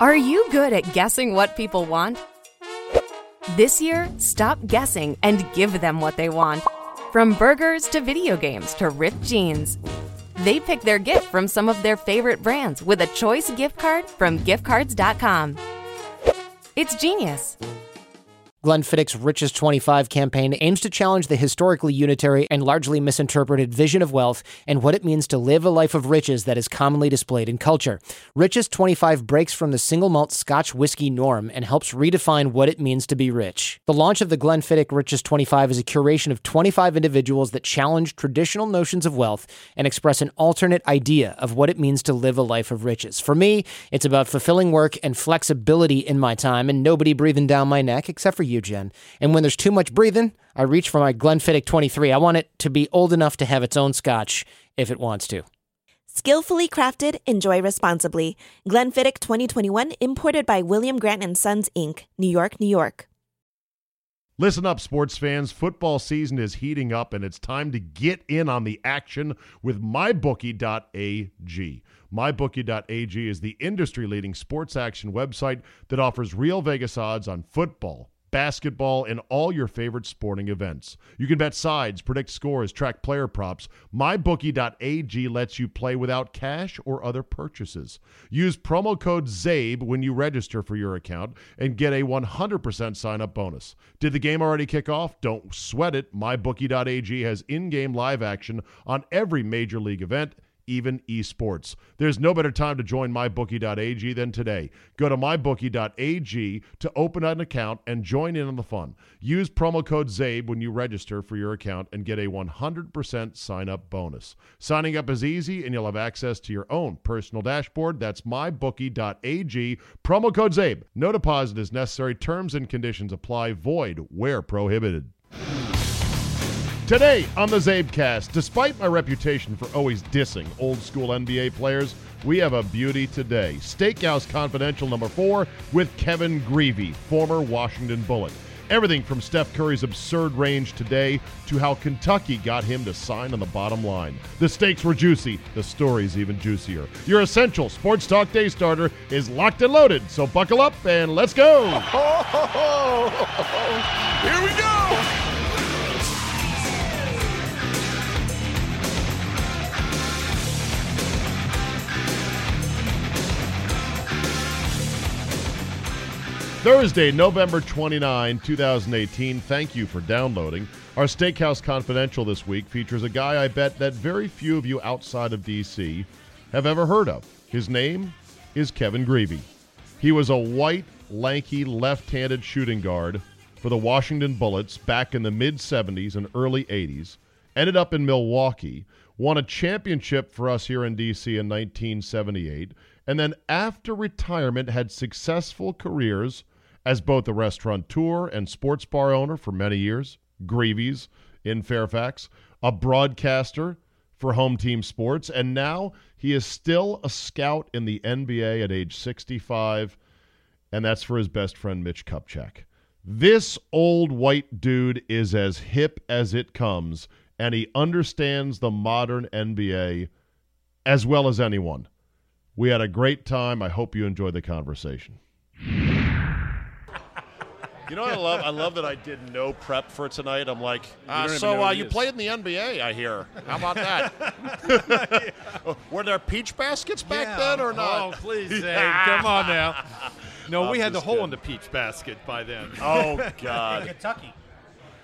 Are you good at guessing what people want? This year, stop guessing and give them what they want. From burgers to video games to ripped jeans. They pick their gift from some of their favorite brands with a choice gift card from giftcards.com. It's genius. Glenfiddich's Richest 25 campaign aims to challenge the historically unitary and largely misinterpreted vision of wealth and what it means to live a life of riches that is commonly displayed in culture. Richest 25 breaks from the single malt Scotch whiskey norm and helps redefine what it means to be rich. The launch of the Glenfiddich Richest 25 is a curation of 25 individuals that challenge traditional notions of wealth and express an alternate idea of what it means to live a life of riches. For me, it's about fulfilling work and flexibility in my time and nobody breathing down my neck except for you, Jen. And when there's too much breathing, I reach for my Glenfiddich 23. I want it to be old enough to have its own scotch if it wants to. Skillfully crafted, enjoy responsibly. Glenfiddich 2021 imported by William Grant and Sons Inc., New York, New York. Listen up, sports fans. Football season is heating up, and it's time to get in on the action with MyBookie.ag. MyBookie.ag is the industry leading sports action website that offers real Vegas odds on football basketball, and all your favorite sporting events. You can bet sides, predict scores, track player props. MyBookie.ag lets you play without cash or other purchases. Use promo code ZABE when you register for your account and get a 100% sign up bonus. Did the game already kick off? Don't sweat it. MyBookie.ag has in game live action on every major league event even esports. There's no better time to join mybookie.ag than today. Go to mybookie.ag to open an account and join in on the fun. Use promo code ZABE when you register for your account and get a 100% sign up bonus. Signing up is easy and you'll have access to your own personal dashboard. That's mybookie.ag. Promo code ZABE. No deposit is necessary. Terms and conditions apply. Void where prohibited. Today on the Czabecast, despite my reputation for always dissing old school NBA players, we have a beauty today. Steakhouse Confidential number four with Kevin Grevey, former Washington Bullet. Everything from Steph Curry's absurd range today to how Kentucky got him to sign on the bottom line. The stakes were juicy, the story's even juicier. Your essential sports talk day starter is locked and loaded, so buckle up and let's go! Here we go! Thursday, November 29, 2018. Thank you for downloading. Our Steakhouse Confidential this week features a guy I bet that very few of you outside of D.C. have ever heard of. His name is Kevin Grevey. He was a white, lanky, left handed shooting guard for the Washington Bullets back in the mid 70s and early 80s, ended up in Milwaukee, won a championship for us here in D.C. in 1978, and then after retirement had successful careers as both a restaurateur and sports bar owner for many years, Grevey's in Fairfax, a broadcaster for home team sports, and now he is still a scout in the NBA at age 65, and that's for his best friend Mitch Kupchak. This old white dude is as hip as it comes, and he understands the modern NBA as well as anyone. We had a great time. I hope you enjoyed the conversation. You know what I love? I love that I did no prep for tonight. I'm like, uh, so uh, you played in the NBA, I hear. How about that? Were there peach baskets back Yeah. then or not? Oh, please, Dave, come on now. No, I'm we had the hole kidding. in the peach basket by then. Oh God. Kentucky.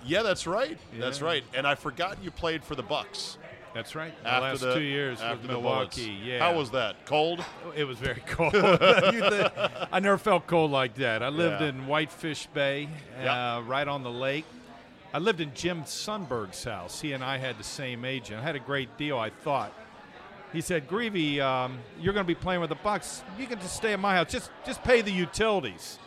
Yeah, that's right. That's right. And I forgot you played for the Bucks That's right. The after last the two years after with Milwaukee. Yeah. How was that? Cold? It was very cold. I never felt cold like that. I lived Yeah. in Whitefish Bay, uh, Yeah. right on the lake. I lived in Jim Sundberg's house. He and I had the same agent. I had a great deal, I thought. He said, Grevey, um, you're going to be playing with the Bucks. You can just stay at my house. Just, just pay the utilities.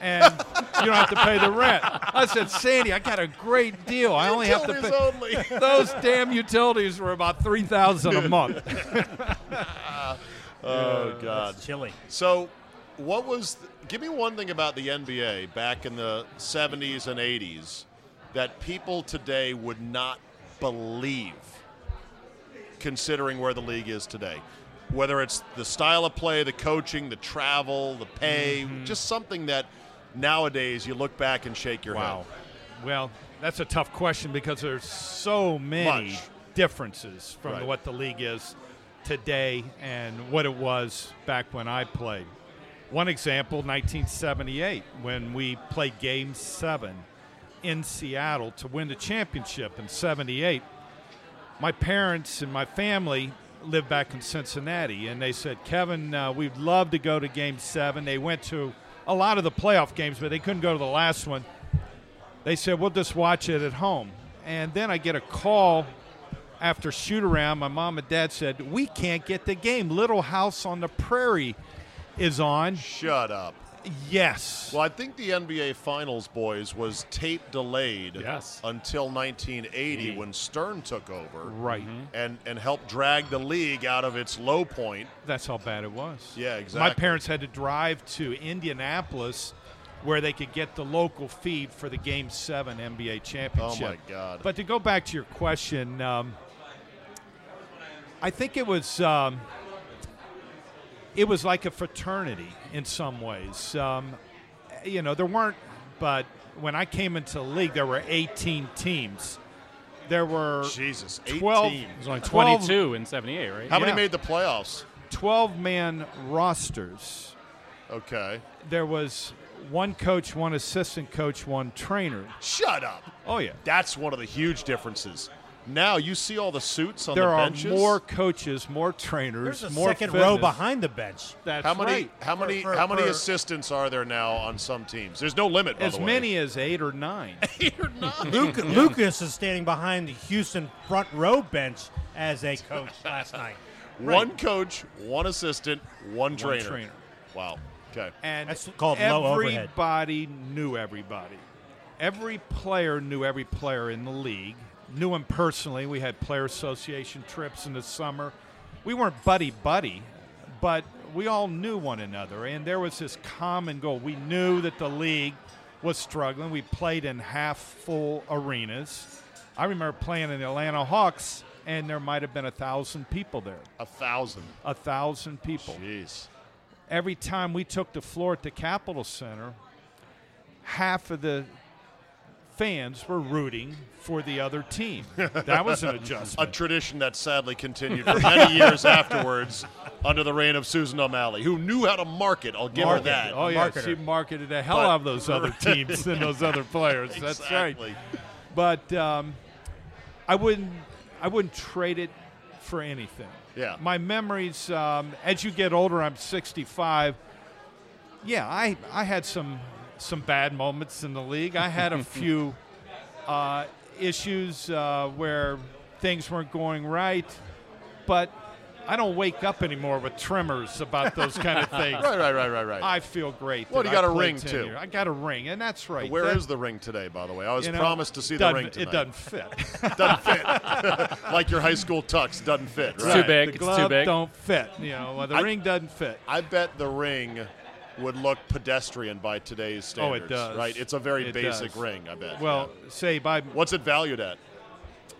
And you don't have to pay the rent. I said, Sandy, I got a great deal. I only have to pay. only. Those damn utilities were about three thousand a month. Oh God. It's chilly. So, what was? th- give me one thing about the NBA back in the '70s and '80s that people today would not believe, considering where the league is today. whether it's the style of play, the coaching, the travel, the pay, Mm-hmm. just something that nowadays you look back and shake your Wow. head. Well, that's a tough question because there's so many Much. differences from Right. what the league is today and what it was back when I played. One example, 1978, when we played Game 7 in Seattle to win the championship in 78. My parents and my family lived back in Cincinnati, and they said, Kevin, uh, we'd love to go to Game 7. They went to a lot of the playoff games, but they couldn't go to the last one. They said we'll just watch it at home. And then i get a call after shoot around. My mom and dad said we can't get the game. Little house on the prairie is on. Shut up. Yes Well, I think the NBA Finals, boys, was tape delayed Yes. until 1980 when Stern took over right and, and helped drag the league out of its low point. that's how bad it was Yeah, exactly. my parents had to drive to indianapolis where they could get the local feed for the game 7 nba championship Oh, my God. but to go back to your question um, i think it was um, it was like a fraternity in some ways. Um, you know, there weren't, but when I came into the league, there were 18 teams. There were Jesus, 18. 12 It was only 12 22 in 78, right? How many made the playoffs? 12 man rosters. Okay. There was one coach, one assistant coach, one trainer. Shut up. Oh, yeah. That's one of the huge differences. Now you see all the suits on There the are more coaches, more trainers, There's a more second fitness. row behind the bench. That's How many? right. How many? For- for- how many for- assistants are there now on some teams? There's no limit. By As the way. many as eight or nine. Eight or nine. Luke, Lucas is standing behind the Houston front row bench as a coach last night. One coach, one assistant, one trainer. One trainer. Wow. Okay. And That's called low overhead. Everybody knew everybody. Every player knew every player in the league. Knew him personally. We had player association trips in the summer. We weren't buddy buddy, but we all knew one another, and there was this common goal. We knew that the league was struggling. We played in half full arenas. I remember playing in the Atlanta Hawks, and there might have been a thousand people there. A thousand. A thousand people Jeez. every time we took the floor at the Capitol Center, half of the fans were rooting for the other team. That was an adjustment. A tradition that sadly continued for many years afterwards under the reign of Susan O'Malley, who knew how to market. I'll give Market. her that. oh yeah, marketer. she marketed the hell But- out of those other teams and those other players. That's right. But um, I wouldn't, I wouldn't trade it for anything. Yeah. My memories, um, as you get older, I'm 65. Yeah, I, I had some some bad moments in the league. I had a few uh, issues uh, where things weren't going right, but I don't wake up anymore with tremors about those kind of things. Right, right, right, right, right. I feel great. Well, that you got I a ring, 10 too. years. I got a ring, and that's right. Where That- is the ring today, by the way? I was you know, promised to see the ring tonight. It doesn't fit. doesn't fit. like your high school tux doesn't fit, It's too big. The It's glove too big. don't fit. You know, well, the I- ring doesn't fit. I bet the ring would look pedestrian by today's standards. Oh, it does. Right? It's a very It basic does. ring, I bet. Well, say by what's it valued at?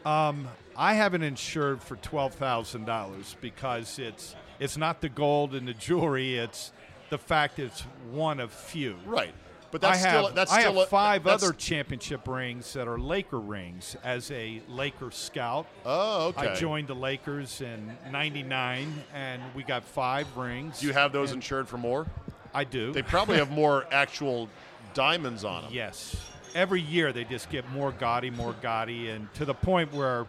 Um, I have it insured for twelve thousand dollars because it's it's not the gold and the jewelry. It's the fact it's one of few. Right. But that's I have still that's I still have a- five other championship rings that are Laker rings as a Laker scout. Oh, okay. I joined the Lakers in '99, and we got five rings. Do you have those insured for more? I do. They probably have more actual diamonds on them. Yes. Every year they just get more gaudy, more gaudy, and to the point where,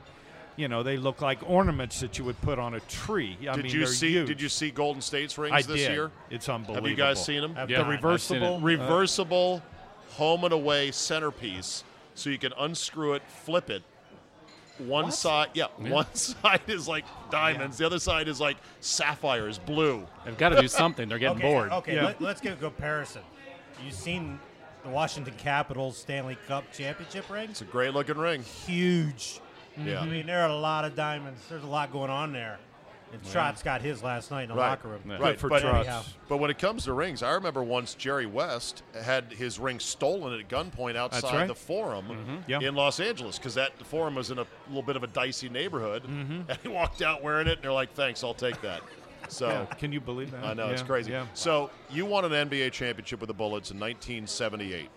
you know, they look like ornaments that you would put on a tree. I Did mean, you they're see? huge. Did you see Golden State's rings I this did. year? It's unbelievable. Have you guys seen them? I've Yeah, the done reversible? I've Reversible home and away centerpiece, so you can unscrew it, flip it. One side, yeah, one side is like diamonds. The other side is like sapphires, blue. They've got to do something. They're getting Okay, bored. okay Yeah. let, us get a comparison. You've seen the Washington Capitals Stanley Cup championship ring. It's a great looking ring. Huge. Yeah. I mean, there are a lot of diamonds. There's a lot going on there. And Trotz got his last night in the Right. locker room. Yeah. Right, Good for but, Trotz. Anyhow. but when it comes to rings, I remember once Jerry West had his ring stolen at gunpoint outside right. the Forum mm-hmm. Yeah. in Los Angeles because that the Forum was in a little bit of a dicey neighborhood, mm-hmm. and he walked out wearing it, and they're like, "Thanks, I'll take that." So Yeah, Can you believe that? I know it's crazy. Yeah. So you won an NBA championship with the Bullets in 1978,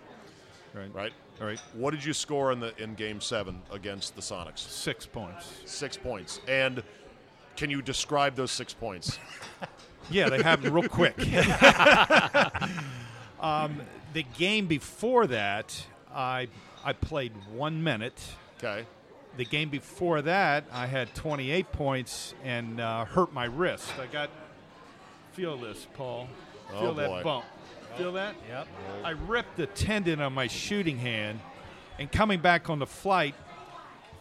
Right. right? All right. What did you score in the in Game Seven against the Sonics? Six points. Six points. And can you describe those six points? Yeah, they happened real quick. um, the game before that, I I played one minute. Okay. The game before that, I had 28 points and uh, hurt my wrist. I got feel this, Paul. Feel Oh, that boy. bump. Feel that? Yep. I ripped the tendon on my shooting hand, and coming back on the flight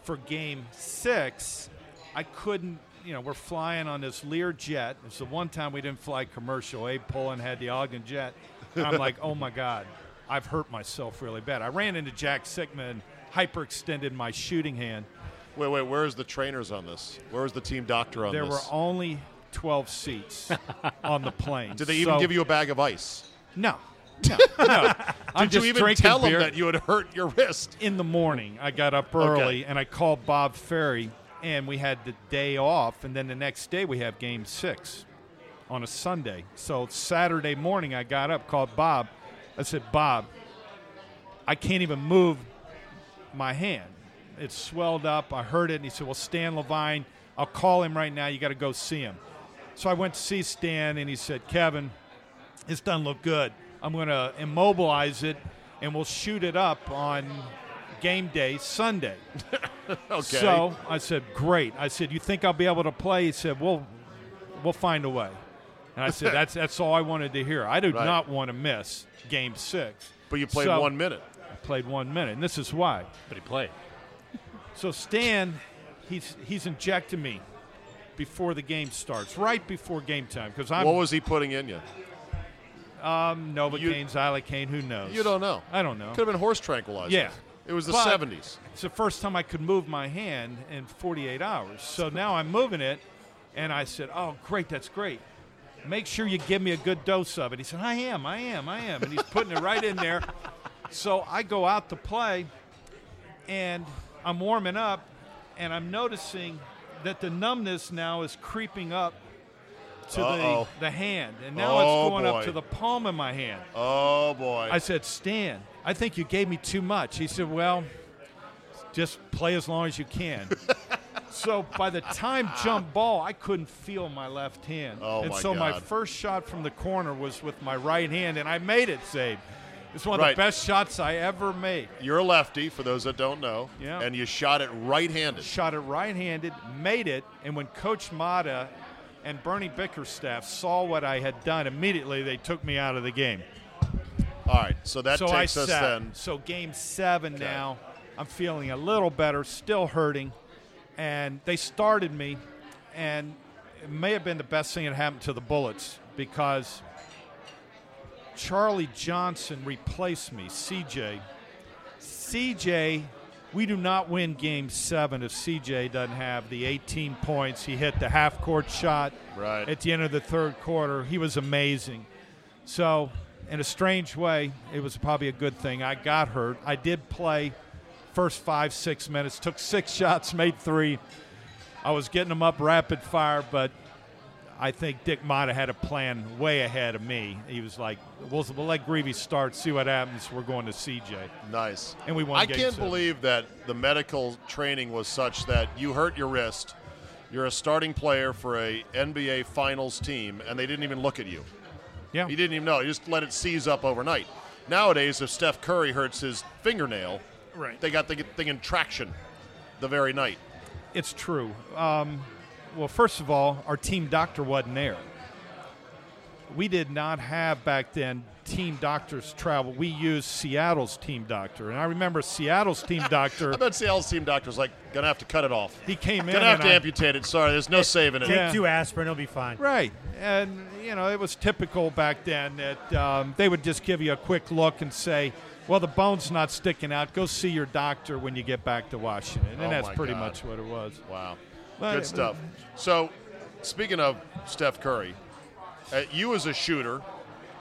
for game six, I couldn't. You know, we're flying on this Lear jet. It's the one time we didn't fly commercial. Abe Pollin had the Ogden jet. And I'm like, oh my God, I've hurt myself really bad. I ran into Jack Sikma, hyperextended my shooting hand. Wait, wait. Where's the trainers on this? Where's the team doctor on There this? There were only 12 seats on the plane. Did they even So- give you a bag of ice? No. No. no. Did you even tell them that you had hurt your wrist? in the morning. I got up early and I called Bob Ferry, and we had the day off, and then the next day we have Game Six on a Sunday. So Saturday morning I got up, called Bob. I said, Bob, I can't even move my hand. It's swelled up. I heard it. And he said, Well, Stan Levine, I'll call him right now. You got to go see him. So I went to see Stan, and he said, Kevin, this doesn't look good. I'm going to immobilize it, and we'll shoot it up on game day Sunday. Okay. So I said, "Great." I said, "You think I'll be able to play?" He said, "We'll we'll find a way." And I said, "That's that's all I wanted to hear. I do Right. not want to miss Game Six. but you played So- one minute. I played one minute, and this is why. But he played. So Stan, he's he's injecting me before the game starts, right before game time, because I'm What was he putting in you? um, Novocaine, Xylocaine, who knows? You don't know. I don't know. Could have been horse tranquilizer. Yeah. It was the But- 70s. It's the first time I could move my hand in 48 hours. So now I'm moving it, and I said, "Oh, great, that's great. Make sure you give me a good dose of it." He said, "I am, I am, I am," and he's putting it right in there. So I go out to play, and I'm warming up, and I'm noticing that the numbness now is creeping up to the, the hand, and now Oh, it's going boy. up to the palm of my hand. Oh, boy. I said, Stan, I think you gave me too much. He said, Well, just play as long as you can. so by the time jump ball, I couldn't feel my left hand. Oh, and my so my first shot from the corner was with my right hand, and I made it, Save. It's one of Right. the best shots I ever made. You're a lefty, for those that don't know. Yeah. And you shot it right handed. Shot it right handed, made it, and when Coach Motta and Bernie Bickerstaff saw what I had done, immediately they took me out of the game. All right. So that so I takes us sat. then. So game seven Okay. now, I'm feeling a little better, still hurting, and they started me, and it may have been the best thing that happened to the Bullets because Charlie Johnson replaced me, CJ. CJ, we do not win game seven if CJ doesn't have the 18 points. He hit the half court shot Right. at the end of the third quarter. He was amazing. So, in a strange way, it was probably a good thing. I got hurt. I did play first five, six minutes, took six shots, made three. I was getting them up rapid fire, but I think Dick might have had a plan way ahead of me. He was like, we'll, we'll let Grevey start, see what happens. We're going to CJ. Nice. And we won I game can't seven. believe that the medical training was such that you hurt your wrist. You're a starting player for a NBA Finals team, and they didn't even look at you. Yeah. You didn't even know. He just let it seize up overnight. Nowadays, if Steph Curry hurts his fingernail, Right. they got the thing in traction the very night. It's true. Um, well, first of all, our team doctor wasn't there. We did not have back then team doctors travel. We used Seattle's team doctor, and I remember Seattle's team doctor. I doctor. bet Seattle's team doctor's like, gonna have to cut it off. He came in. Gonna have to I- amputate it. Sorry, there's no saving it. Take Yeah. two aspirin, it'll be fine. Right, and you know it was typical back then that um, they would just give you a quick look and say, "Well, the bone's not sticking out. Go see your doctor when you get back to Washington." And Oh, that's pretty God. much what it was. Wow. But- Good stuff. So, speaking of Steph Curry, uh, you as a shooter,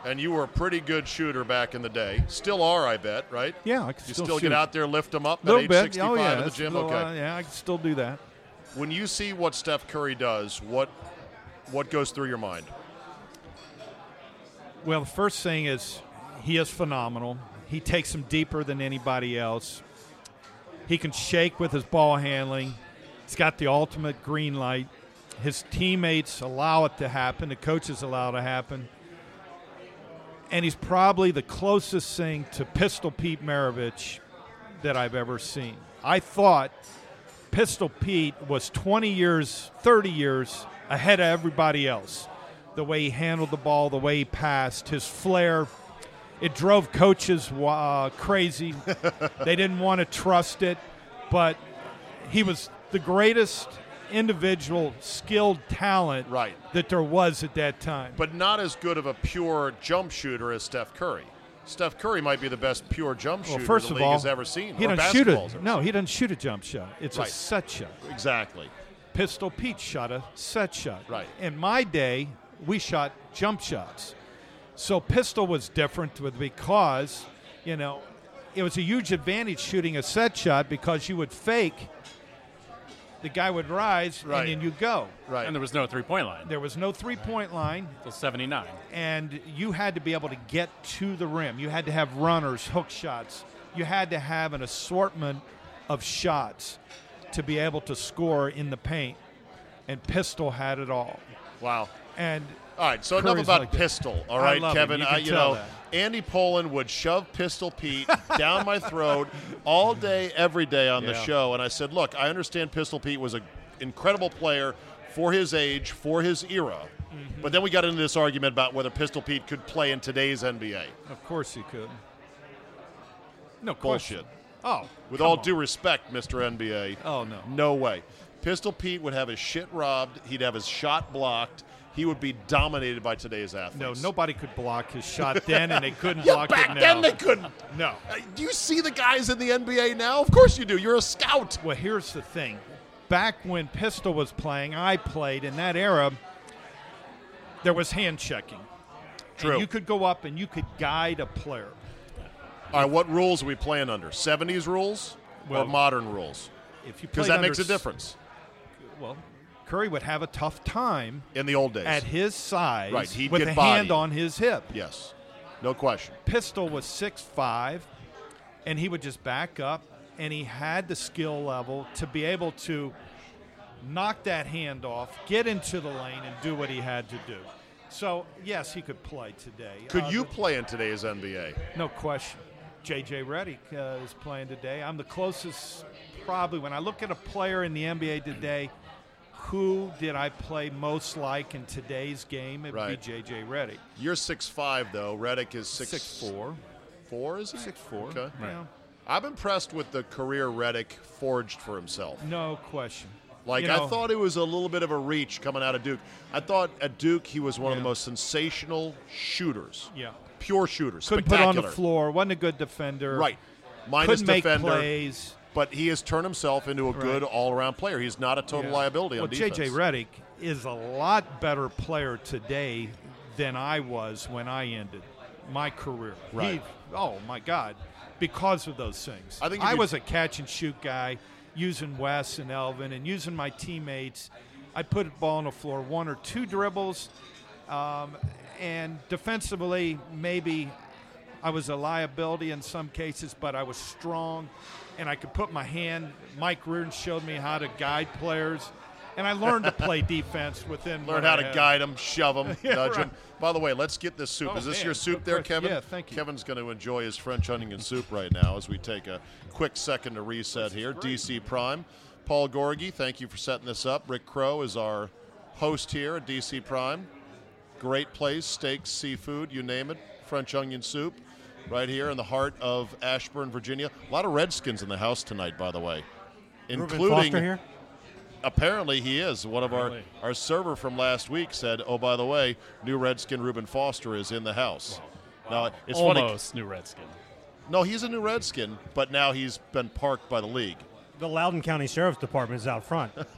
and you were a pretty good shooter back in the day. Still are, I bet, right? Yeah, I can You still, still get out there, lift them up a at age bit. 65 oh yeah, in the gym? still, okay. uh, yeah, I can still do that. when you see what Steph Curry does, what what goes through your mind? Well, the first thing is he is phenomenal. He takes them deeper than anybody else. He can shake with his ball handling. He's got the ultimate green light. His teammates allow it to happen. The coaches allow it to happen. And he's probably the closest thing to Pistol Pete Maravich that I've ever seen. I thought Pistol Pete was 20 years, 30 years ahead of everybody else. The way he handled the ball, the way he passed, his flair. It drove coaches uh, crazy. they didn't want to trust it, but he was the greatest individual skilled talent Right. that there was at that time. But not as good of a pure jump shooter as Steph Curry. Steph Curry might be the best pure jump well, shooter first the of league all, has ever seen. he doesn't shoot ever No, he doesn't shoot a jump shot. It's Right. a set shot. exactly. Pistol Pete shot a set shot. Right. In my day, we shot jump shots. So Pistol was different with because, you know, it was a huge advantage shooting a set shot because you would fake, the guy would rise, Right. and then you go. Right. And there was no three point line There was no three point line, until 79. and you had to be able to get to the rim. You had to have runners, hook shots. You had to have an assortment of shots to be able to score in the paint. And Pistol had it all. Wow. And All right, so enough about like that. Pistol. All right, him. Kevin. You I- you know, that. Andy Pollin would shove Pistol Pete down my throat all day, every day on the show, and I said, "Look, I understand Pistol Pete was an incredible player for his age, for his era." Mm-hmm. But then we got into this argument about whether Pistol Pete could play in today's NBA. of course he could. No Bullshit. question. Oh, With all on. due respect, Mr. NBA. Oh, no. No way. Pistol Pete would have his shit robbed. He'd have his shot blocked. He would be dominated by today's athletes. No, nobody could block his shot then, and they couldn't Yeah, block back it now. then they couldn't. No. Uh, Do you see the guys in the NBA now? Of course you do. You're a scout. Well, here's the thing. Back when Pistol was playing, I played in that era. There was hand checking. True. And you could go up and you could guide a player. All right, what rules are we playing under? 70s rules or Well, modern rules? If you Because that makes a difference Well, Curry would have a tough time in the old days. at his size Right, he'd with a bodied. hand on his hip. yes, no question. Pistol was six five, and he would just back up, and he had the skill level to be able to knock that hand off, get into the lane, and do what he had to do. So yes, he could play today. Could Uh, you play in today's NBA? No question. JJ Redick uh, is playing today. I'm the closest, probably, when I look at a player in the NBA today, who did I play most like in today's game? It would Right. be JJ Redick. You're six five though. Redick is 6'4", Six four. Four, is he? Six four. Okay. Yeah. I'm impressed with the career Redick forged for himself. No question. Like You I thought it was a little bit of a reach coming out of Duke. I thought at Duke he was one of the most sensational shooters, Yeah. pure shooters, Couldn't put on the floor. wasn't a good defender. Right, minus Couldn't make defender, plays. But he has turned himself into a good all-around player. He's not a total Yeah. liability well, on defense. JJ Redick is a lot better player today than I was when I ended my career. Right. He, oh my God, because of those things. I think I was a catch and shoot guy, using Wes and Elvin and using my teammates. I'd put the ball on the floor, one or two dribbles, um, and defensively maybe I was a liability in some cases, but I was strong and I could put my hand. Mike Riordan showed me how to guide players, and I learned to play defense within. Learn how to guide them, shove them, Yeah, nudge right. By the way, let's get this soup. Oh, Is this man, your soup there, question. Kevin? Yeah, thank you. Kevin's going to enjoy his French onion soup right now as we take a quick second to reset here. DC Prime. Paul Gorgie, thank you for setting this up. Rick Crow is our host here at DC Prime. Great place, steaks, seafood, you name it. French onion soup right here in the heart of Ashburn, Virginia. A lot of Redskins in the house tonight, by the way. Including Foster here. Apparently he is. One of our, our server from last week said, "Oh, by the way, new Redskin Reuben Foster is in the house." Now it's funny. Almost new Redskin. No, he's a new Redskin, but now he's been parked by the league. The Loudoun County Sheriff's Department is out front.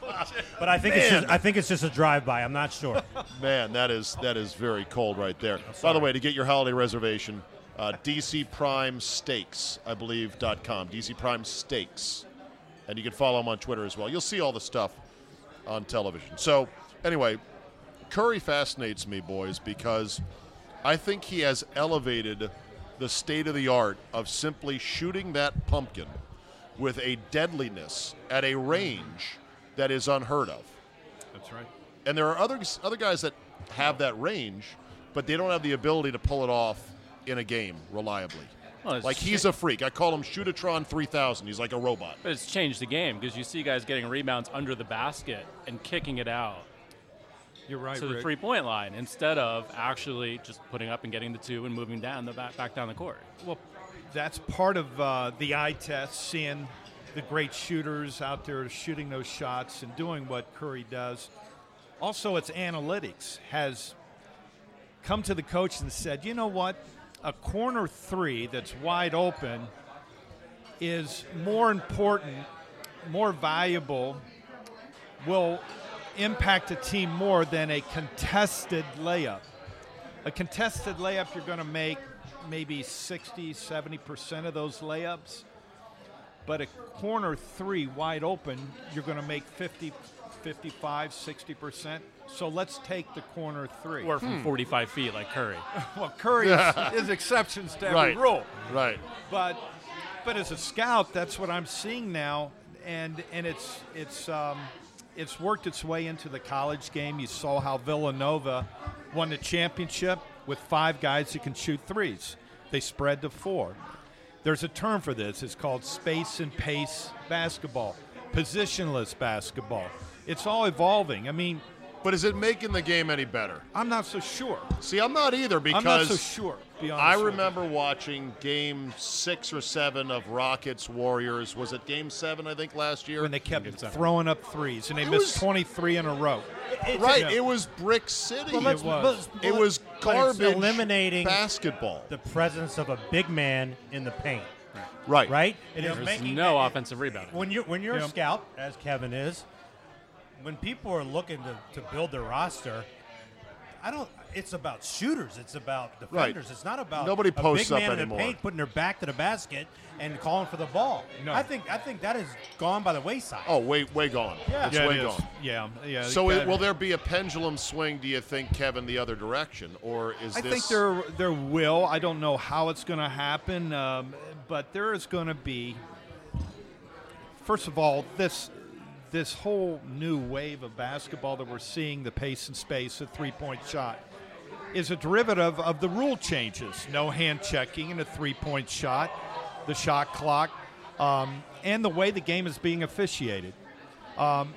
but I think it's just, I think it's just a drive-by. I'm not sure. Man, that is that is very cold right there. By the way, to get your holiday reservation, uh, DC Prime Steaks, I believe dot com. DC Prime Steaks, and you can follow him on Twitter as well. You'll see all the stuff on television. So Anyway, Curry fascinates me, boys, because I think he has elevated the state of the art of simply shooting that pumpkin with a deadliness at a range that is unheard of. That's right. And there are other other guys that have that range, but they don't have the ability to pull it off in a game reliably. Well, like he's a freak. I call him Shootatron 3000. He's like a robot. But it's changed the game because you see guys getting rebounds under the basket and kicking it out You're right. to the Rick. three point line instead of actually just putting up and getting the two and moving down the back, back down the court. Well, that's part of uh, the eye test, seeing the great shooters out there shooting those shots and doing what Curry does. Also, it's analytics has come to the coach and said, you know what, a corner three that's wide open is more important, more valuable, will impact a team more than a contested layup. A contested layup, you're going to make maybe 60, 70% of those layups. But a corner three wide open, you're going to make 50, 55, 60%. So let's take the corner three. Or from 45 feet like Curry. well, Curry is, is exceptions to every Right. rule. Right. But but as a scout, that's what I'm seeing now, and and it's it's um, it's worked its way into the college game. You saw how Villanova won the championship with five guys who can shoot threes. They spread to four. There's a term for this. It's called space and pace basketball, positionless basketball. It's all evolving. I mean, But is it making the game any better? I'm not so sure. See, I'm not either because I'm not so sure. To be honest I with you. remember watching game six or seven of Rockets Warriors. Was it game seven, I think, last year? when they kept throwing up threes and they It missed was- 23 in a row. right, Yeah. it was Brick City. Well, It was. let's- it was garbage eliminating basketball. the presence of a big man in the paint. right. Right? It is There's making no it- offensive rebounding. When you're when you're Yeah. a scout, as Kevin is, when people are looking to, to build their roster, I don't. It's about shooters. It's about Right. defenders. It's not about Nobody a posts big up in anymore. the paint putting their back to the basket and calling for the ball. No. I think I think that has gone by the wayside. Oh, way, way gone. Yeah. It's Yeah, way it is. gone. Yeah, yeah. So, it, will there be a pendulum swing? Do you think, Kevin, the other direction, or is I this? think there there will. I don't know how it's going to happen, um, but there is going to be. First of all, this this whole new wave of basketball that we're seeing, the pace and space, the three point shot, is a derivative of the rule changes. No hand checking in a three point shot, the shot clock, um, and the way the game is being officiated. Um,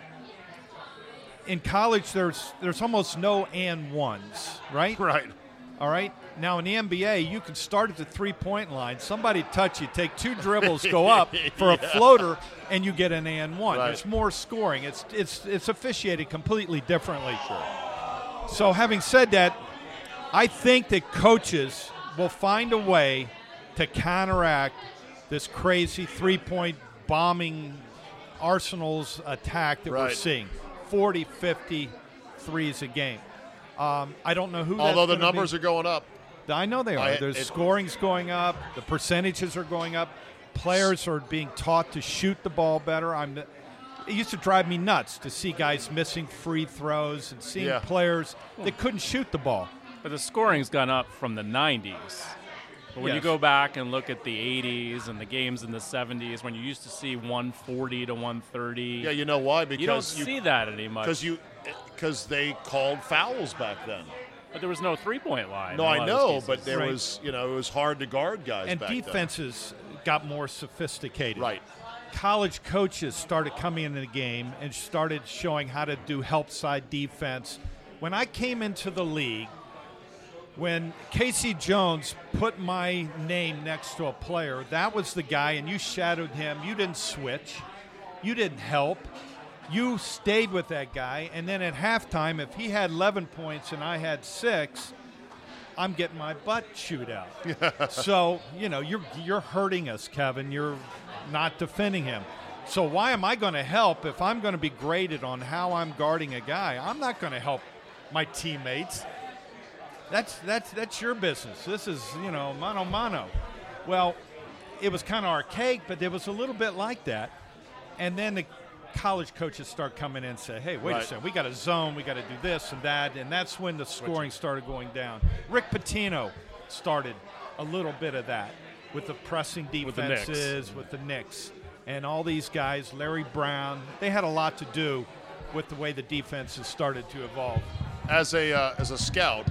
in college, there's there's almost no and ones, right? right. All right. Now in the NBA, you can start at the three-point line. Somebody touch you, take two dribbles, go up for a floater, and you get an and one. Right. There's more scoring. It's it's it's officiated completely differently. Sure. So having said that, I think that coaches will find a way to counteract this crazy three-point bombing Arsenal's attack that we're seeing. 40, 50 threes a game. Um, I don't know who. Although that's the numbers be. are going up. I know they are. I- There's it- scoring's going up. The percentages are going up. Players are being taught to shoot the ball better. I'm. It used to drive me nuts to see guys missing free throws and seeing Yeah. players that couldn't shoot the ball. But the scoring's gone up from the 90s. But when you go back and look at the 80s and the games in the 70s, when you used to see 140 to 130, Yeah, you know why? Because you don't see that anymore. because you because they called fouls back then. but there was no three-point line. No, in a I lot of know, but there Right. was you know it was hard to guard guys and back then. defenses got more sophisticated. Right. College coaches started coming into the game and started showing how to do help side defense. When I came into the league, when K.C. Jones put my name next to a player, that was the guy, and you shadowed him. You didn't switch, you didn't help. You stayed with that guy, and then at halftime, if he had 11 points and I had six, I'm getting my butt chewed out. so you know you're you're hurting us, Kevin. You're not defending him. So why am I going to help if I'm going to be graded on how I'm guarding a guy? I'm not going to help my teammates. That's that's that's your business. This is you know mano mano. Well, it was kind of archaic, but it was a little bit like that. And then the college coaches start coming in and say, hey, wait Right. a second, we got a zone, we got to do this and that, and that's when the scoring started going down. Rick Pitino started a little bit of that with the pressing With the Knicks. defenses, with the Knicks, and all these guys, Larry Brown, they had a lot to do with the way the defenses started to evolve. as a uh, as a scout,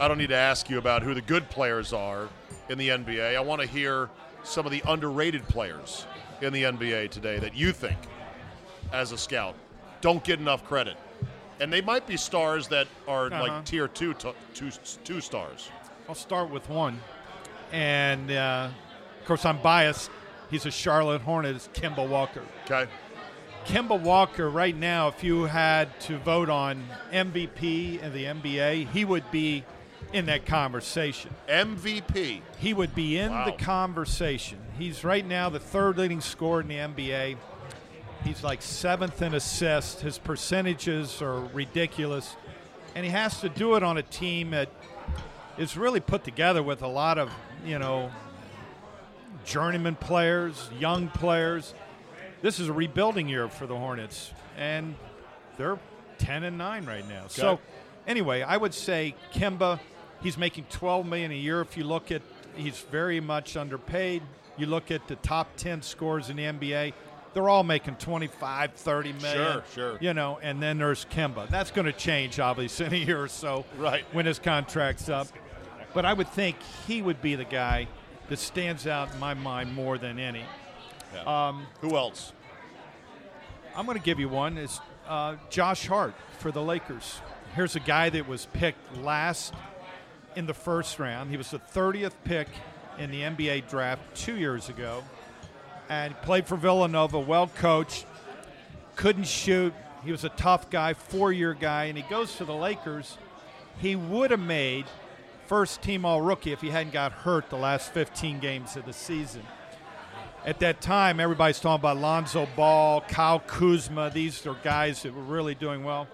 I don't need to ask you about who the good players are in the NBA. I want to hear some of the underrated players in the NBA today that you think, as a scout, don't get enough credit. And they might be stars that are Uh-huh. like tier two, to, two, two stars. I'll start with one. And uh, of course, I'm biased. He's a Charlotte Hornet, it's Kemba Walker. Okay. Kemba Walker, right now, if you had to vote on MVP in the NBA, he would be in that conversation. MVP. He would be in Wow. the conversation. He's right now the third leading scorer in the NBA. He's like seventh in assists. His percentages are ridiculous. And he has to do it on a team that is really put together with a lot of, you know, journeyman players, young players. This is a rebuilding year for the Hornets, and they're 10 and 9 right now. So, anyway, I would say Kemba, he's making 12 million a year. If you look at, he's very much underpaid. You look at the top 10 scores in the NBA, they're all making 25, 30 million. Sure, sure. You know, and then there's Kemba. That's going to change, obviously, in a year or so Right. when his contract's up. But I would think he would be the guy that stands out in my mind more than any. um Who else? I'm going to give you one. Is uh, Josh Hart for the Lakers. Here's a guy that was picked last in the first round. He was the 30th pick in the NBA draft two years ago, and played for Villanova. Well coached, couldn't shoot. He was a tough guy, four-year guy, and he goes to the Lakers. He would have made first team All Rookie if he hadn't got hurt the last 15 games of the season at that time, everybody's talking about Lonzo Ball, Kyle Kuzma. These are guys that were really doing well.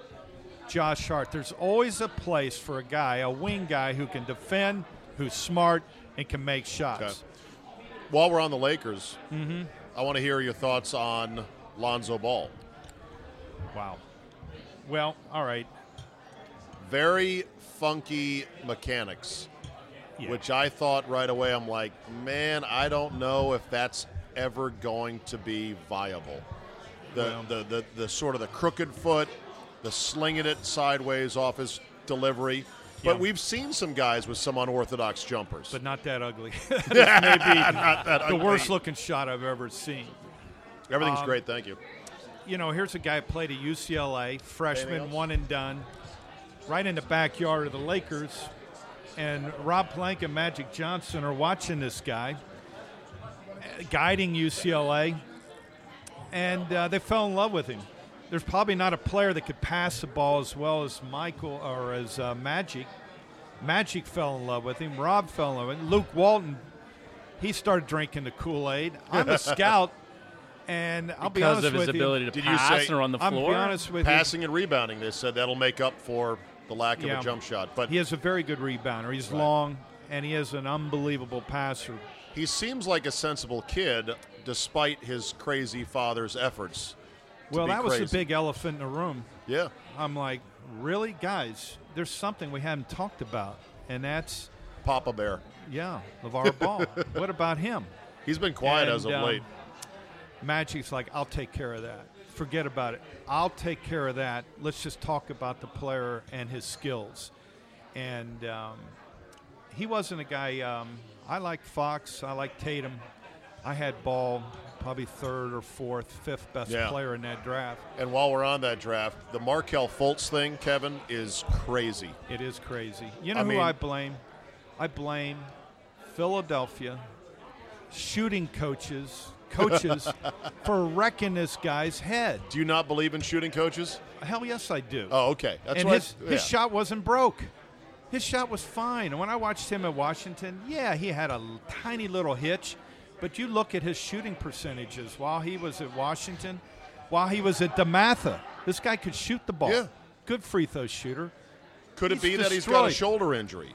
Josh Hart. There's always a place for a guy, a wing guy who can defend, who's smart, and can make shots. Okay. While we're on the Lakers, I want to hear your thoughts on Lonzo Ball. Wow. Well, all right. Very funky mechanics, Yeah. which I thought right away. I'm like, man, I don't know if that's ever going to be viable. The, Well- the, the, the sort of the crooked foot, the slinging it sideways off his delivery. But Yeah. we've seen some guys with some unorthodox jumpers. But not that ugly. this may be Not that the ugly. worst looking shot I've ever seen. Everything's um, great, thank you. you know, here's a guy who played at UCLA, freshman, one and done, right in the backyard of the Lakers. And Rob Pelinka and Magic Johnson are watching this guy, guiding UCLA, and uh, they fell in love with him. There's probably not a player that could pass the ball as well as Michael or as uh, Magic. Magic fell in love with him. Rob fell in love with him. Luke Walton, he started drinking the Kool Aid. I'm a scout, and I'll be because honest of his with ability to Did you pass say- or on the I'm floor. be honest with you. Passing and rebounding, they said that'll make up for the lack of Yeah. a jump shot. But He is a very good rebounder. He's long, and he is an unbelievable passer. He seems like a sensible kid, despite his crazy father's efforts. Well, that was crazy. the big elephant in the room. Yeah, I'm like, really, guys? There's something we haven't talked about, and that's Papa Bear. yeah, LeVar Ball. what about him? He's been quiet And, as of um, late. Magic's like, I'll take care of that. Forget about it. I'll take care of that. Let's just talk about the player and his skills. And um, he wasn't a guy. Um, I like Fox. I like Tatum. I had Ball probably third or fourth, fifth best Yeah. player in that draft. And while we're on that draft, the Markelle Fultz thing, Kevin, is crazy. It is crazy. You know I who mean- I blame? I blame Philadelphia shooting coaches, coaches for wrecking this guy's head. Do you not believe in shooting coaches? Hell yes, I do. Oh, okay. That's and his, I, his shot wasn't broke. His shot was fine. And when I watched him at Washington, yeah, he had a tiny little hitch. But you look at his shooting percentages while he was at Washington, while he was at DeMatha. This guy could shoot the ball. Yeah. Good free throw shooter. Could it he's be that he's got a shoulder injury?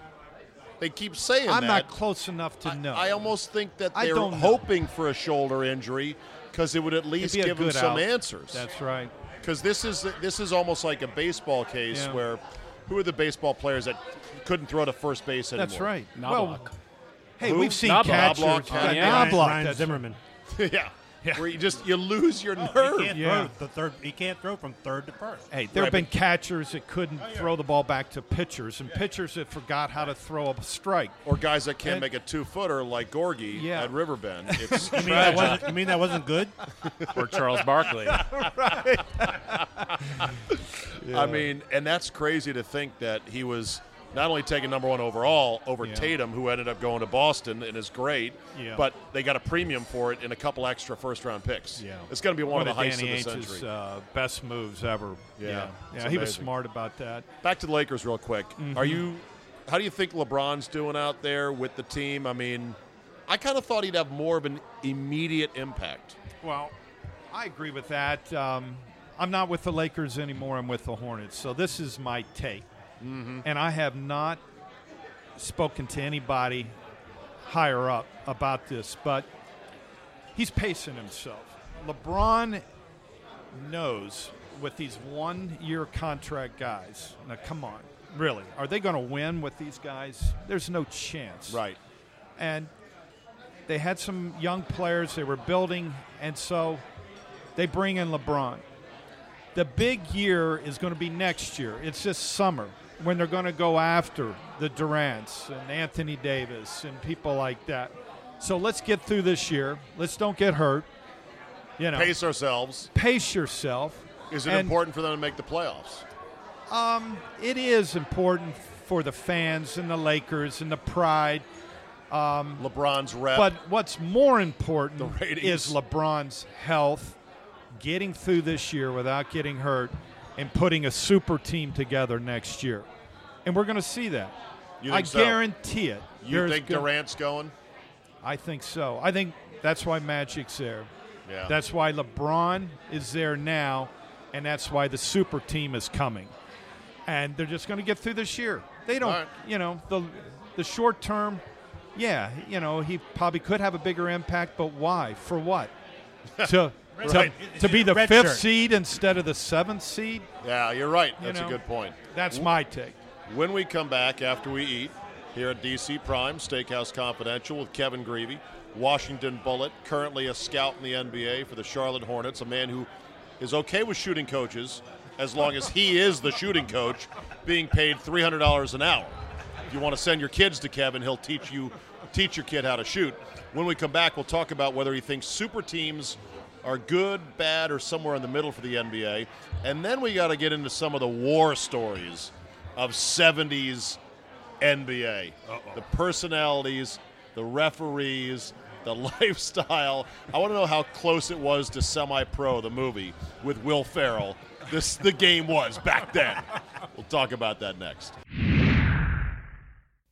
they keep saying that. I'm that. not close enough to I, know. I almost think that I they're don't know. hoping for a shoulder injury because it would at least give them some out. answers. That's right. Because this is this is almost like a baseball case Yeah. where who are the baseball players that couldn't throw to first base anymore? That's right. Knoblauch. Well, hey, Who? we've seen Knoblauch. catchers. Knoblauch, Yeah, yeah. Knoblauch, Ryan Zimmerman. yeah. Where you just you lose your oh, He nerve. can't Yeah. throw the third. He can't throw from third to first. Hey, there Right, have been catchers that couldn't oh, throw the ball back to pitchers, and pitchers that forgot how to throw a strike. Or guys that can't And- make a two footer like Gorgie Yeah. at Riverbend. It's You mean, that wasn't, you mean that wasn't good? or Charles Barkley. right. I mean, and that's crazy to think that he was not only taking number one overall over Yeah. Tatum, who ended up going to Boston and is great, Yeah. but they got a premium for it in a couple extra first round picks. Yeah. It's going to be one, of the heists Danny of the century. uh, best moves ever. Yeah, yeah, Yeah, he was smart about that. Back to the Lakers, real quick. Mm-hmm. Are you? How do you think LeBron's doing out there with the team? I mean, I kind of thought he'd have more of an immediate impact. Well, I agree with that. Um, I'm not with the Lakers anymore. I'm with the Hornets. So this is my take, Mm-hmm. and I have not spoken to anybody higher up about this, but he's pacing himself. LeBron knows with these one-year contract guys. Now, come on, really, are they going to win with these guys? There's no chance Right. and they had some young players they were building, and so they bring in LeBron. The big year is going to be next year. It's this summer when they're going to go after the Durants and Anthony Davis and people like that. So let's get through this year. Let's don't get hurt. You know, Pace ourselves. pace yourself. Is it And- important for them to make the playoffs? Um, it is important for the fans and the Lakers and the pride. LeBron's rep. But what's more important is LeBron's health, getting through this year without getting hurt, and putting a super team together next year. And we're going to see that. I so? guarantee it. you think Durant's going? I think so. I think that's why Magic's there. Yeah. That's why LeBron is there now, and that's why the super team is coming. And they're just going to get through this year. They don't, right. you know, the the short term. Yeah, you know, he probably could have a bigger impact, but why? For what? to to, Right. to be the Red fifth shirt. seed instead of the seventh seed. yeah, you're right. You That's know. a good point. That's my take. When we come back after we eat here at DC Prime Steakhouse Confidential with Kevin Grevey, Washington Bullet, currently a scout in the NBA for the Charlotte Hornets, a man who is okay with shooting coaches as long as he is the shooting coach, being paid $300 an hour. If you want to send your kids to Kevin, he'll teach you teach your kid how to shoot. When we come back, we'll talk about whether he thinks super teams are good, bad, or somewhere in the middle for the NBA. And then we got to get into some of the war stories of 70s NBA. The personalities, the referees, the lifestyle. I want to know how close it was to Semi Pro, the movie with Will Ferrell. This the game was back then. We'll talk about that next.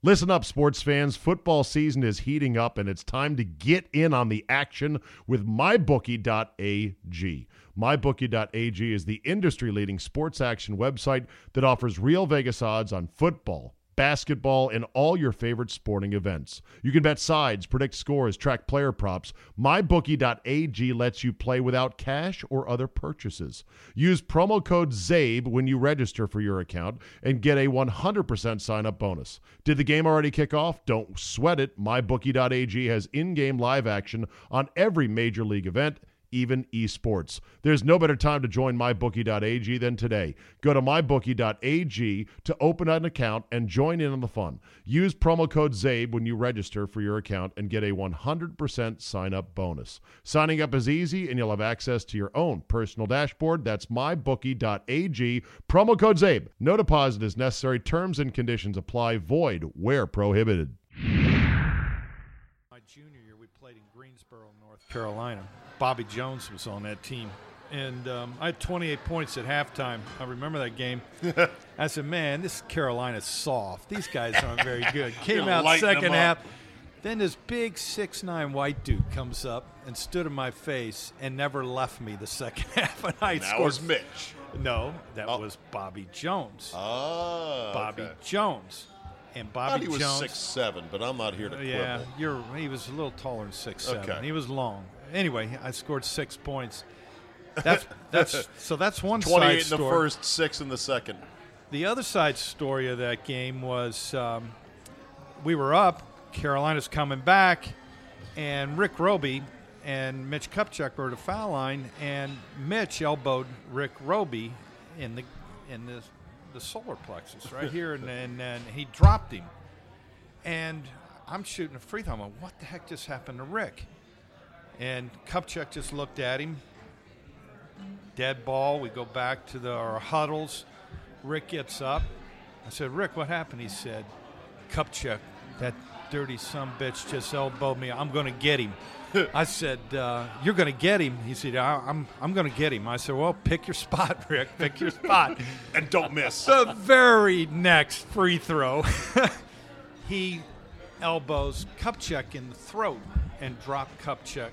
Listen up, sports fans. Football season is heating up, and it's time to get in on the action with MyBookie.ag. MyBookie.ag is the industry leading sports action website that offers real Vegas odds on football, basketball, and all your favorite sporting events. You can bet sides, predict scores, track player props. MyBookie.ag lets you play without cash or other purchases. Use promo code ZABE when you register for your account and get a 100% sign up bonus. Did the game already kick off? Don't sweat it. MyBookie.ag has in game live action on every major league event even esports. There's no better time to join mybookie.ag than today. Go to mybookie.ag to open an account and join in on the fun. Use promo code ZABE when you register for your account and get a 100% sign up bonus. Signing up is easy and you'll have access to your own personal dashboard. That's mybookie.ag. Promo code ZABE. No deposit is necessary. Terms and conditions apply. Void where prohibited. My junior year, we played in Greensboro, North Carolina. Bobby Jones was on that team. And um, I had 28 points at halftime. I remember that game. I said, man, this Carolina's soft. These guys aren't very good. Came out second half. Then this big six nine white dude comes up and stood in my face and never left me the second half. And I That scored. was Mitch. No, that Oh. was Bobby Jones. Oh, Bobby okay. Jones. and Bobby he was Jones. six seven, but I'm not here to Yeah, you're. He was a little taller than six seven. Okay. He was long. Anyway, I scored six points. That's that's so that's one Twenty side in the story. first, six in the second. The other side story of that game was um, we were up, Carolina's coming back, and Rick Robey and Mitch Kupchak were at the foul line, and Mitch elbowed Rick Robey in the in the the solar plexus right here, and, and and he dropped him, and I'm shooting a free throw. I'm like, what the heck just happened to Rick? And Kupchak just looked at him, dead ball. We go back to the, our huddles. Rick gets up. I said, Rick, what happened? He said, Kupchak, that dirty son bitch just elbowed me. I'm going to get him. I said, uh, "You're going to get him." He said, I- "I'm I'm going to get him." I said, "Well, pick your spot, Rick. Pick your spot." And don't miss. the very next free throw, he elbows Kupchak in the throat and dropped Kupchak.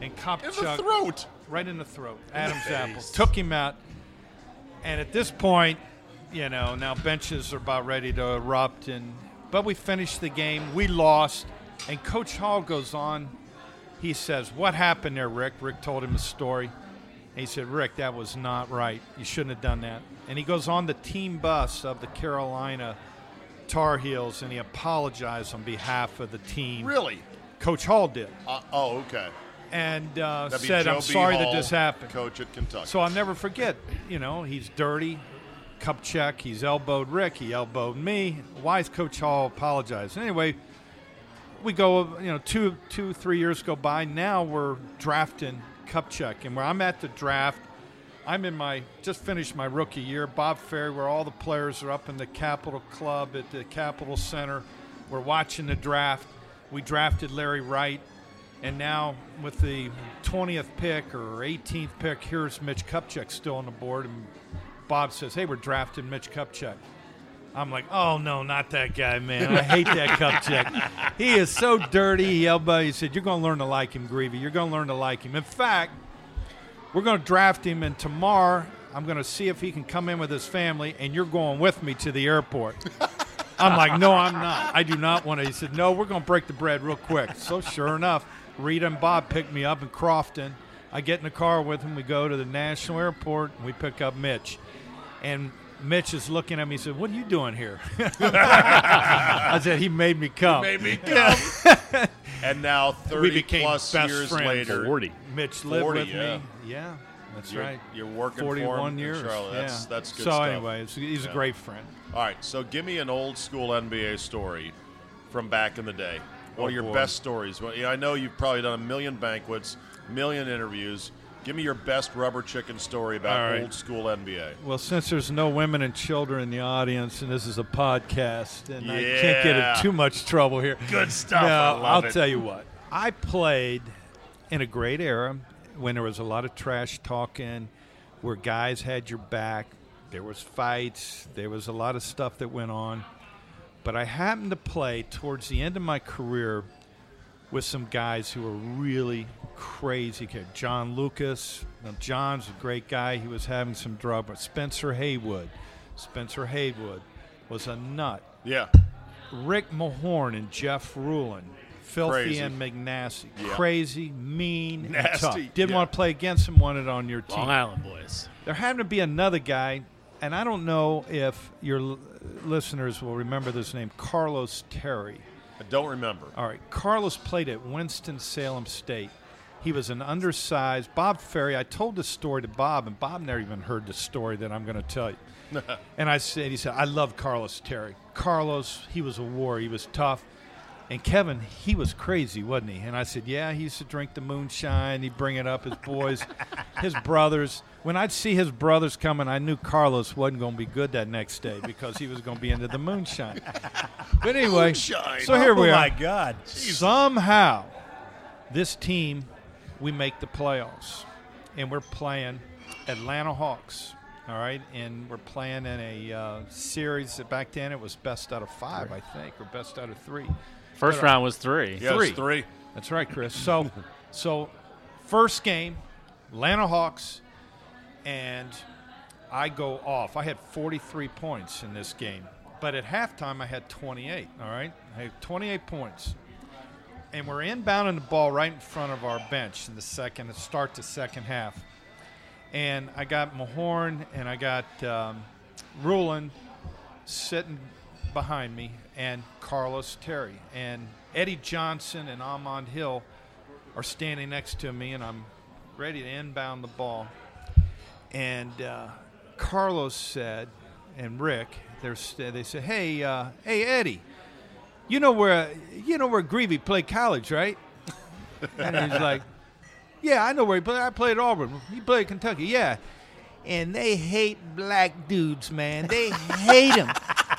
And Kupchak In the throat. right in the throat. Adam's apple took him out. And at this point, you know, now benches are about ready to erupt. And but we finished the game. We lost. And Coach Hall goes on. He says, "What happened there, Rick?" Rick told him the story. And he said, "Rick, that was not right. You shouldn't have done that." And he goes on the team bus of the Carolina Tar Heels and he apologized on behalf of the team. Really? Coach Hall did, Uh, oh, okay. and uh, said, Joe "I'm B. sorry that this happened." Coach at Kentucky. So I'll never forget. You know, he's dirty. Kupchak. He's elbowed Rick. He elbowed me. Why is Coach Hall apologize? Anyway, we go. You know, two, two, three years go by. Now we're drafting Kupchak, and where I'm at the draft, I'm in my just finished my rookie year. Bob Ferry, where all the players are up in the Capitol Club at the Capitol Center. We're watching the draft. We drafted Larry Wright. And now, with the 20th pick or 18th pick, here's Mitch Kupchak still on the board. And Bob says, Hey, we're drafting Mitch Kupchak. I'm like, Oh, no, not that guy, man. I hate that Kupchak. He is so dirty. He. He said, You're going to learn to like him, Grevey. You're going to learn to like him. In fact, we're going to draft him, and tomorrow I'm going to see if he can come in with his family, and you're going with me to the airport. I'm like, no, I'm not. I do not want to. He said, no, we're going to break the bread real quick. So sure enough, Rita and Bob picked me up in Crofton. I get in the car with him. We go to the national airport, and we pick up Mitch. And Mitch is looking at me. He said, "What are you doing here?" I said, "He made me come." He made me come. and now 30 we plus best years friends. later, 40. Mitch lived 40, with yeah. me. Yeah, that's You're- right. you're working for 41 him in years. Charlotte. That's- yeah. that's good stuff. so stuff. anyway, it's, he's Yeah. a great friend. All right, so give me an old school NBA story from back in the day. One Oh, of your boy. best stories. Well, yeah, I know you've probably done a million banquets, million interviews. Give me your best rubber chicken story about right. old school NBA. Well, since there's no women and children in the audience, and this is a podcast, and I can't get Yeah. in too much trouble here. Good stuff. No, I love will it. tell you what. I played in a great era when there was a lot of trash talking, where guys had your back. There was fights. There was a lot of stuff that went on. But I happened to play towards the end of my career with some guys who were really crazy. kids. John Lucas. Now, John's a great guy. He was having some drug, but Spencer Haywood. Spencer Haywood was a nut. Yeah. Rick Mahorn and Jeff Ruland. Filthy Crazy. and McNasty. Yeah. Crazy, mean, and Nasty, tough. Didn't yeah. want to play against him, wanted on your team. Long Island boys. There happened to be another guy, and I don't know if your l- listeners will remember this name, Carlos Terry. I don't remember. All right, Carlos played at Winston-Salem State. He was an undersized Bob Ferry. I told this story to Bob, and Bob never even heard the story that I'm going to tell you. and I said, he said, I love Carlos Terry. Carlos, he was a war. He was tough. And Kevin, he was crazy, wasn't he? And I said, yeah, he used to drink the moonshine. He'd bring it up. His boys, his brothers. When I'd see his brothers coming, I knew Carlos wasn't going to be good that next day because he was going to be into the moonshine. But anyway, Moonshine. so here oh we are. my God. Somehow, this team, we make the playoffs, and we're playing Atlanta Hawks. All right, and we're playing in a uh, series that back then it was best out of five, I think, or best out of three. First But, uh, round was three. Yes, Three. three. That's right, Chris. So, so first game, Atlanta Hawks, and I go off. I had 43 points in this game. But at halftime, I had 28. All right, I had 28 points, and we're inbounding the ball right in front of our bench in the second, start the second half. And I got Mahorn and I got um, Ruland sitting behind me, and Carlos Terry and Eddie Johnson and Armond Hill are standing next to me, and I'm ready to inbound the ball. And uh, Carlos said, and Rick, they said, "Hey, uh, hey, Eddie, you know where you know where Grevey played college, right?" and he's like, "Yeah, I know where he played. I played at Auburn. He played at Kentucky. Yeah." And they hate black dudes, man. They hate them.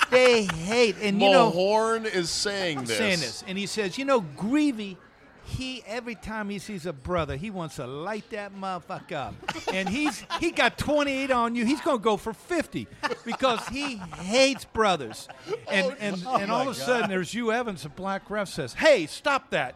they hate. And you know, Mahorn is saying this. saying this, and he says, "You know, Grevey." He every time he sees a brother, he wants to light that motherfucker up, and he's he got 28 on you. He's gonna go for 50 because he hates brothers. And oh, and, oh and all of a sudden, there's Hugh Evans, a black ref says, "Hey, stop that!"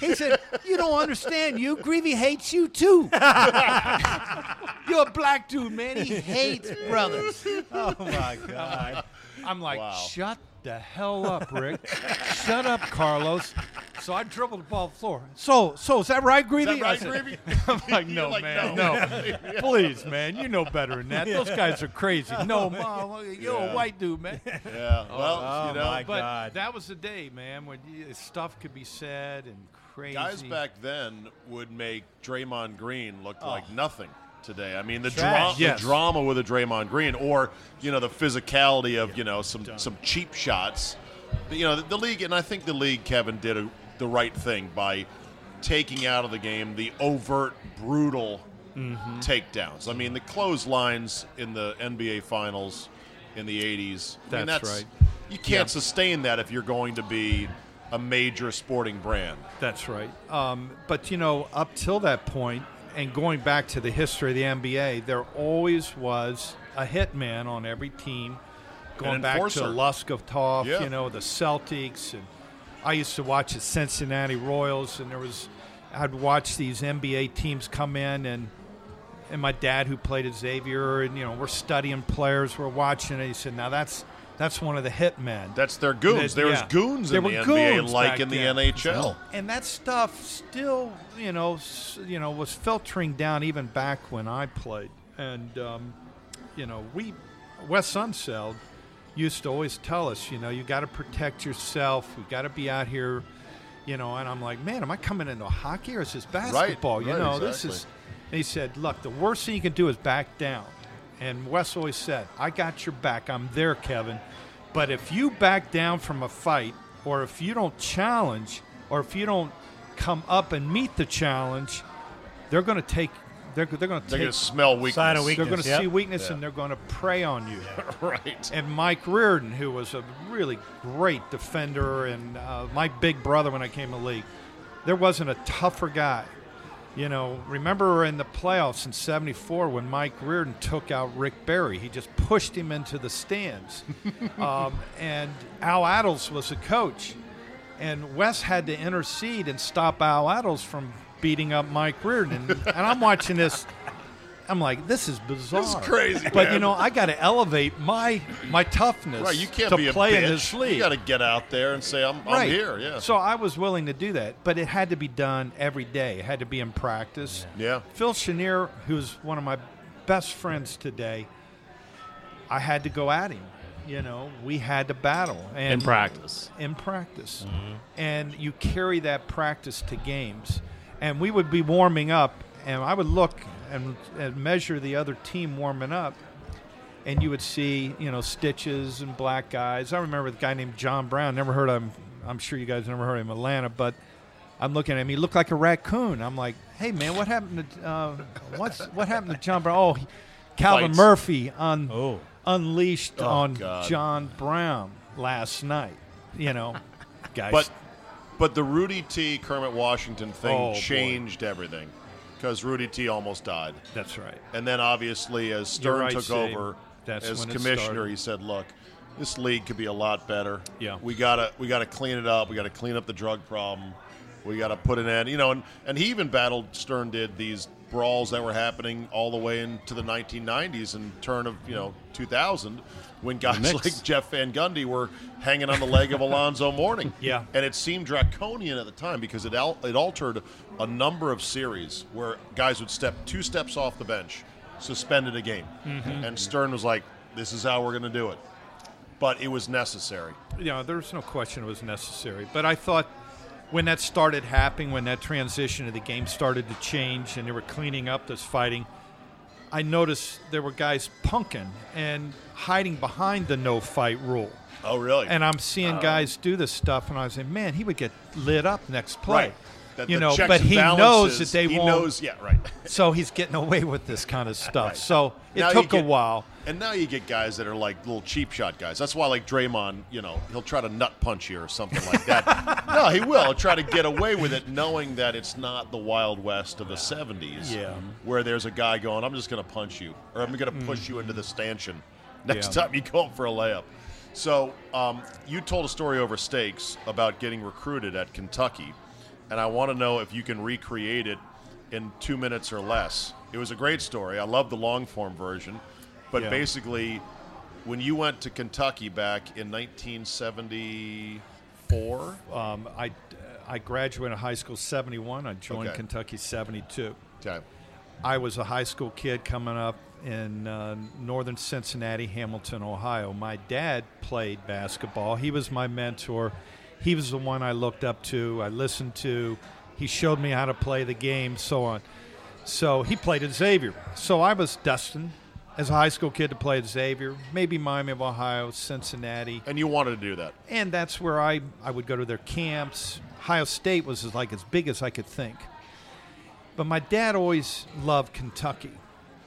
He said, "You don't understand. You Grevey hates you too. You're a black dude, man. He hates brothers." Oh my God. I'm like, Wow. shut the hell up, Rick. shut up, Carlos. So I dribbled the ball the floor. So, so is that right, Grevey? Is that right, I said- Grevey? I'm like, no, like, man, no. no. Please, man, you know better than that. Those guys are crazy. No, mom, you're Yeah. a white dude, man. Yeah. Well, Oh, you know, oh, my But God. that was the day, man, when stuff could be said and crazy. guys back then would make Draymond Green look Oh. like nothing today. I mean, the, dra- Yes. the drama with a Draymond Green, or you know, the physicality of you know some some cheap shots. But, you know, the, the league, and I think the league, Kevin, did a, the right thing by taking out of the game the overt, brutal Mm-hmm. takedowns. I mean, the clotheslines in the NBA Finals in the '80s. I mean, That's that's right. You can't Yeah. sustain that if you're going to be a major sporting brand. That's right. Um, but you know, up till that point, and going back to the history of the NBA, there always was a hitman on every team. Going back to. Loscutoff, Yeah. you know, the Celtics, and I used to watch the Cincinnati Royals, and there was, I'd watch these NBA teams come in, and and my dad who played at Xavier, and you know, we're studying players, we're watching, and he said, now that's that's one of the hitmen. That's their goons. That- There was yeah. goons There in the were NBA goons like back in the then. NHL. and that stuff still, you know, you know, was filtering down even back when I played. And um, you know, we Wes Unseld used to always tell us, you know, you got to protect yourself. We got to be out here, you know. And I'm like, man, am I coming into hockey or is this basketball? you right, know, this is. And he said, look, the worst thing you can do is back down. And Wes always said, I got your back. I'm there, Kevin. But if you back down from a fight, or if you don't challenge, or if you don't come up and meet the challenge, they're going to take. They're, they're going to They're take. going to smell weakness. Sign of They're going to Weakness, see weakness Yeah. and they're going to prey on you. right. And Mike Riordan, who was a really great defender and uh, my big brother when I came to the league, there wasn't a tougher guy. You know, remember in the playoffs in '74 when Mike Riordan took out Rick Barry? He just pushed him into the stands. um, and Al Attles was the coach. And Wes had to intercede and stop Al Attles from beating up Mike Riordan. And, and I'm watching this. I'm like, this is bizarre. This is crazy, But you know, I got to elevate my my toughness Right, you can't to be a play bitch. in this league. You got to get out there and say, "I'm, I'm right here." Yeah. So I was willing to do that, but it had to be done every day. It had to be in practice. yeah. Phil Chenier, who's one of my best friends today, I had to go at him. You know, we had to battle and in practice. in practice. Mm-hmm. And you carry that practice to games. And we would be warming up, and I would look and, and measure the other team warming up, and you would see, you know, stitches and black guys. I remember the guy named John Brown. Never heard of him. I'm sure you guys never heard of him in Atlanta, but I'm looking at him. He looked like a raccoon. I'm like, hey man, what happened to uh, what's what happened to John Brown? Oh, he, Calvin Fights. Murphy on Oh. unleashed Oh, on God. John Brown last night. You know, guys. But but the Rudy T. Kermit Washington thing Oh, boy. changed everything because Rudy T. almost died. that's right. And then obviously, as Stern right, took over That's as commissioner, he said, "Look, this league could be a lot better. Yeah. we gotta we gotta clean it up. We gotta clean up the drug problem, We got to put an end. You know, and and he even battled. Stern did these brawls that were happening all the way into the 1990s and turn of you know 2000 when guys Knicks. like Jeff Van Gundy were hanging on the leg of Alonzo Mourning. Yeah. and it seemed draconian at the time because it al- it altered a number of series where guys would step two steps off the bench, suspended a game, mm-hmm. and Stern was like, "This is how we're going to do it," but it was necessary. Yeah, know, there's no question it was necessary. But I thought when that started happening, when that transition of the game started to change and they were cleaning up this fighting, I noticed there were guys punking and hiding behind the no fight rule. Oh, really? And I'm seeing uh-huh. guys do this stuff, and I was saying, man, he would get lit up next play. right. That you the know, but he knows that they he won't. knows, yeah, right. So he's getting away with this kind of stuff. Right. So it Now took a while. And now you get guys that are like little cheap shot guys. That's why, like Draymond, you know, he'll try to nut punch you or something like that. no, he will. He'll try to get away with it, knowing that it's not the Wild West of the '70s, Yeah. where there's a guy going, "I'm just going to punch you," or "I'm going to push you into the stanchion." Next Yeah. time you go up for a layup. So um, you told a story over steaks about getting recruited at Kentucky, and I want to know if you can recreate it in two minutes or less. It was a great story. I love the long form version, but Yeah. basically, when you went to Kentucky back in 1974, Um, I, I graduated high school 71. I joined Okay. Kentucky 72. okay, I was a high school kid coming up in uh, northern Cincinnati, Hamilton, Ohio. My dad played basketball. He was my mentor. He was the one I looked up to, I listened to. He showed me how to play the game, so on. So he played at Xavier. So I was destined as a high school kid to play at Xavier, maybe Miami of Ohio, Cincinnati and you wanted to do that. and that's where I, I would go to their camps. Ohio State was like as big as I could think. But my dad always loved Kentucky.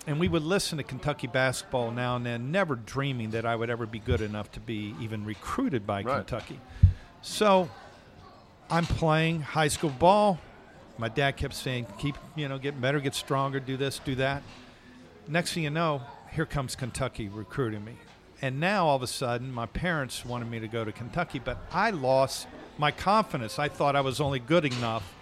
And we would listen to Kentucky basketball now and then, never dreaming that I would ever be good enough to be even recruited by Right. Kentucky. So I'm playing high school ball. My dad kept saying, keep, you know, get better, get stronger, do this, do that. Next thing you know, here comes Kentucky recruiting me. And now all of a sudden, my parents wanted me to go to Kentucky, but I lost my confidence. I thought I was only good enough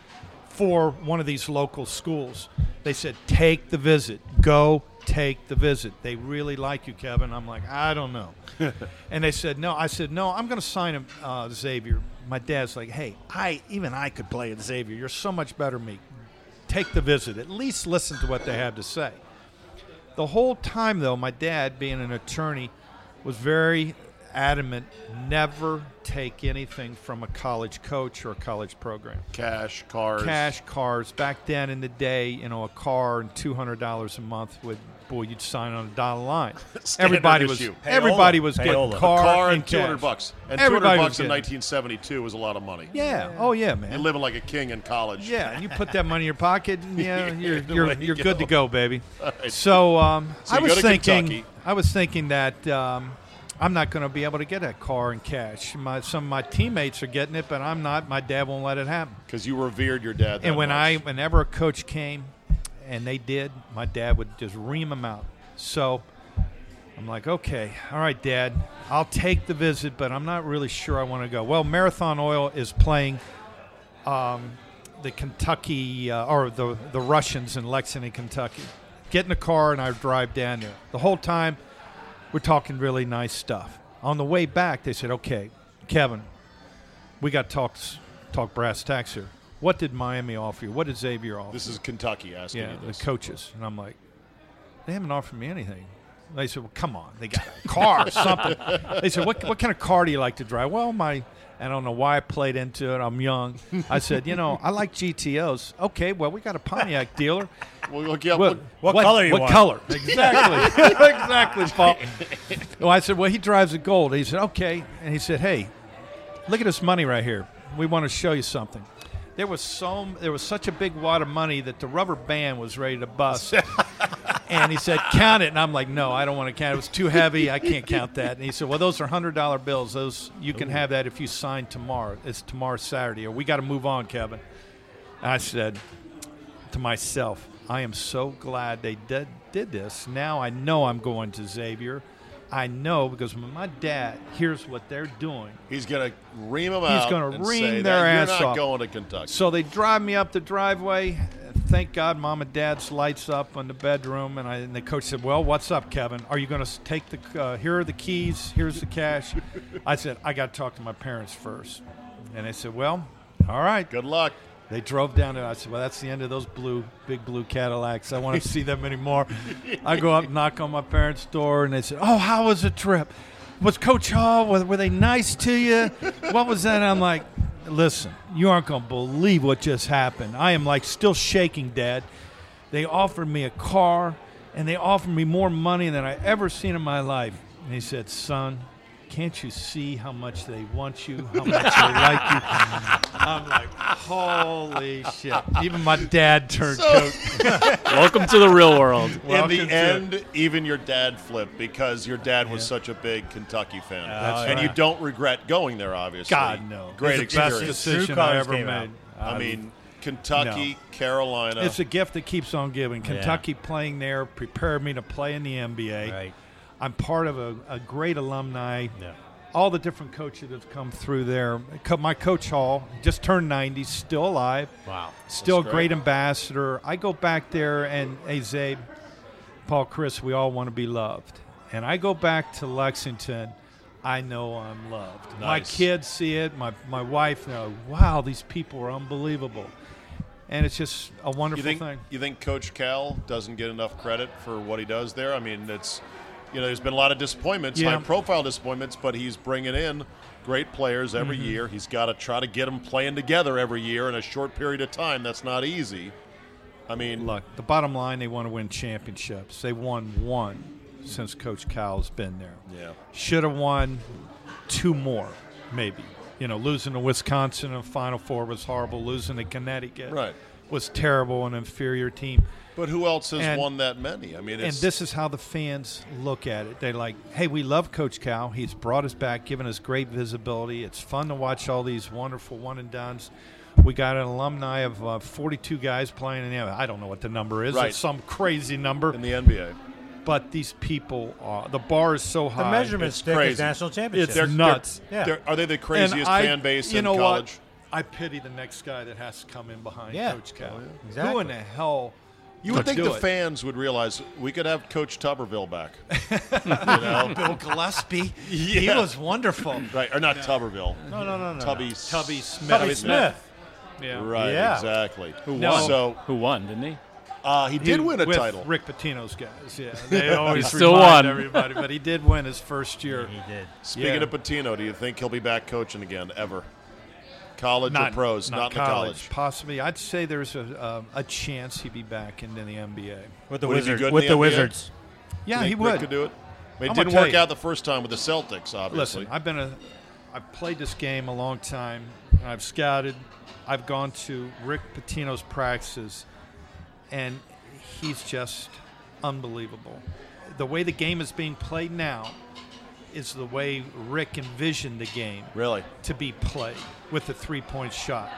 for one of these local schools. They said, take the visit. Go take the visit. They really like you, Kevin. I'm like, I don't know. and they said, no. I said, no, I'm going to sign him, uh, Xavier. My dad's like, hey, I even I could play at Xavier. You're so much better than me. Take the visit. At least listen to what they have to say. The whole time, though, my dad, being an attorney, was very adamant never take anything from a college coach or a college program. Cash, cars, Cash, cars. Back then in the day, you know, a car and two hundred dollars a month would boy, you'd sign on a dotted line. Everybody was issue. everybody Payola. was getting Payola. car, car and and two hundred bucks. And two Everybody hundred was bucks in nineteen seventy two was a lot of money. Yeah. Oh yeah, man. You're living like a king in college. Yeah, and you put that money in your pocket, and yeah, you're you're, way you're you good to go. go, baby. Right. So, um, So I was thinking, Kentucky. I was thinking that um, I'm not going to be able to get a car in cash. My some of my teammates are getting it, but I'm not. My dad won't let it happen. because you revered your dad. that and when much. I, whenever a coach came, and they did, my dad would just ream them out. So. I'm like, okay, all right, Dad, I'll take the visit, but I'm not really sure I want to go. Well, Marathon Oil is playing um, the Kentucky uh, or the the Russians in Lexington, Kentucky. Get in the car and I drive down there. The whole time, we're talking really nice stuff. On the way back, they said, "Okay, Kevin, we got to talk talk brass tacks here. What did Miami offer you? What did Xavier offer?" this is Kentucky asking yeah, you the coaches, and I'm like, they haven't offered me anything. They said, well, come on, they got a car or something. They said, what, what kind of car do you like to drive? Well, my, I don't know why I played into it. I'm young. I said, you know, I like GTOs. Okay, well, we got a Pontiac dealer. Well, look, yeah, Well, look, What color you What want? color? Exactly. exactly, Paul. Well, I said, well, he drives a gold. He said, okay. And he said, hey, look at this money right here. We want to show you something. There was so there was such a big wad of money that the rubber band was ready to bust. and he said, "Count it." And I'm like, "No, I don't want to count. It It was too heavy. I can't count that." And he said, "Well, those are hundred dollar bills. Those you can have that if you sign tomorrow. It's tomorrow Saturday, or we got to move on, Kevin." I said to myself, "I am so glad they did did this. Now I know I'm going to Xavier." I know because when my dad hears what they're doing, He's going to ream them He's gonna ream say their ass You're not off. going to Kentucky. So they drive me up the driveway. Thank God, mom and dad's lights up in the bedroom, and, I, and the coach said, "Well, what's up, Kevin? Are you going to take the? Uh, here are the keys. Here's the cash." I said, "I got to talk to my parents first. and they said, "Well, all right." Good luck. They drove down there. I said, "Well, that's the end of those blue, big blue Cadillacs. I want to see them anymore." I go up, knock on my parents' door, and they said, "Oh, how was the trip? Was Coach Hall? Were, were they nice to you? What was that?" And I'm like, "Listen, you aren't to believe what just happened. I am like still shaking, Dad. They offered me a car, and they offered me more money than I ever seen in my life." And he said, "Son." Can't you see how much they want you, how much they like you? I'm like, holy shit! Even my dad turned coach. Welcome to the real world. In Welcome the to- end, even your dad flipped because your dad was such a big Kentucky fan, oh, That's and you don't regret going there. Obviously, God no, great it's the best experience. decision True I ever made. out. I um, mean, Kentucky, Carolina. it's a gift that keeps on giving. Kentucky playing there prepared me to play in the NBA. Right. I'm part of a, a great alumni. Yeah. All the different coaches that have come through there. My coach Hall just turned 90, still alive. Wow. Still a great great. ambassador. I go back there and hey Zabe, Paul, Chris, we all want to be loved. And I go back to Lexington. I know I'm loved. My kids see it. My my wife know. Wow, these people are unbelievable. And it's just a you wonderful think thing. you think Coach Cal doesn't get enough credit for what he does there? I mean, it's you know, there's been a lot of disappointments, Yeah. high-profile disappointments, but he's bringing in great players every Mm-hmm. year. He's got to try to get them playing together every year in a short period of time. That's not easy. I mean, Look, the bottom line, they want to win championships. They won one since Coach Cal's been there. yeah. Should have won two more, maybe. You know, losing to Wisconsin in the Final Four was horrible. Losing to Connecticut Right. was terrible, an inferior team. But who else has And- won that many? I mean, And this is how the fans look at it. They're like, hey, we love Coach Cal. He's brought us back, given us great visibility. It's fun to watch all these wonderful one and dones. We got an alumni of uh, 42 guys playing in the I don't know what the number is. Right. It's some crazy number. in the NBA. but these people are, the bar is so high. The measurement It's stick crazy. is national championship. It's They're- nuts. Yeah. They're- are they the craziest I- fan base you in know college? What? I pity the next guy that has to come in behind Yeah. Coach Cal. Exactly. Who in the hell? You would could think the it? fans would realize we could have Coach Tuberville back. you know? Bill Gillispie. He was wonderful. Right, or not Tuberville. no, no, no, no. Tubby, no. Tubby Smith. Tubby Smith. Yeah. Right, Yeah. exactly. Who No. won? So Who won? Didn't he? uh, he did He- win a with title. Rick Pitino's guys. Yeah, they always still remind won. everybody, but he did win his first year. He did. Speaking Yeah. of Pitino, do you think he'll be back coaching again ever? College Not or pros? not, in the college. Possibly, I'd say there's a a, a chance he'd be back in the NBA. With the Would Wizards. With the the Wizards. Yeah, Think he Rick would. could do it. I mean, it didn't work you. out the first time with the Celtics, obviously. Listen, I've been a, I've played this game a long time. I've scouted. I've gone to Rick Pitino's practices, and he's just unbelievable. The way the game is being played now is the way Rick envisioned the game really? to be played with the three-point shot.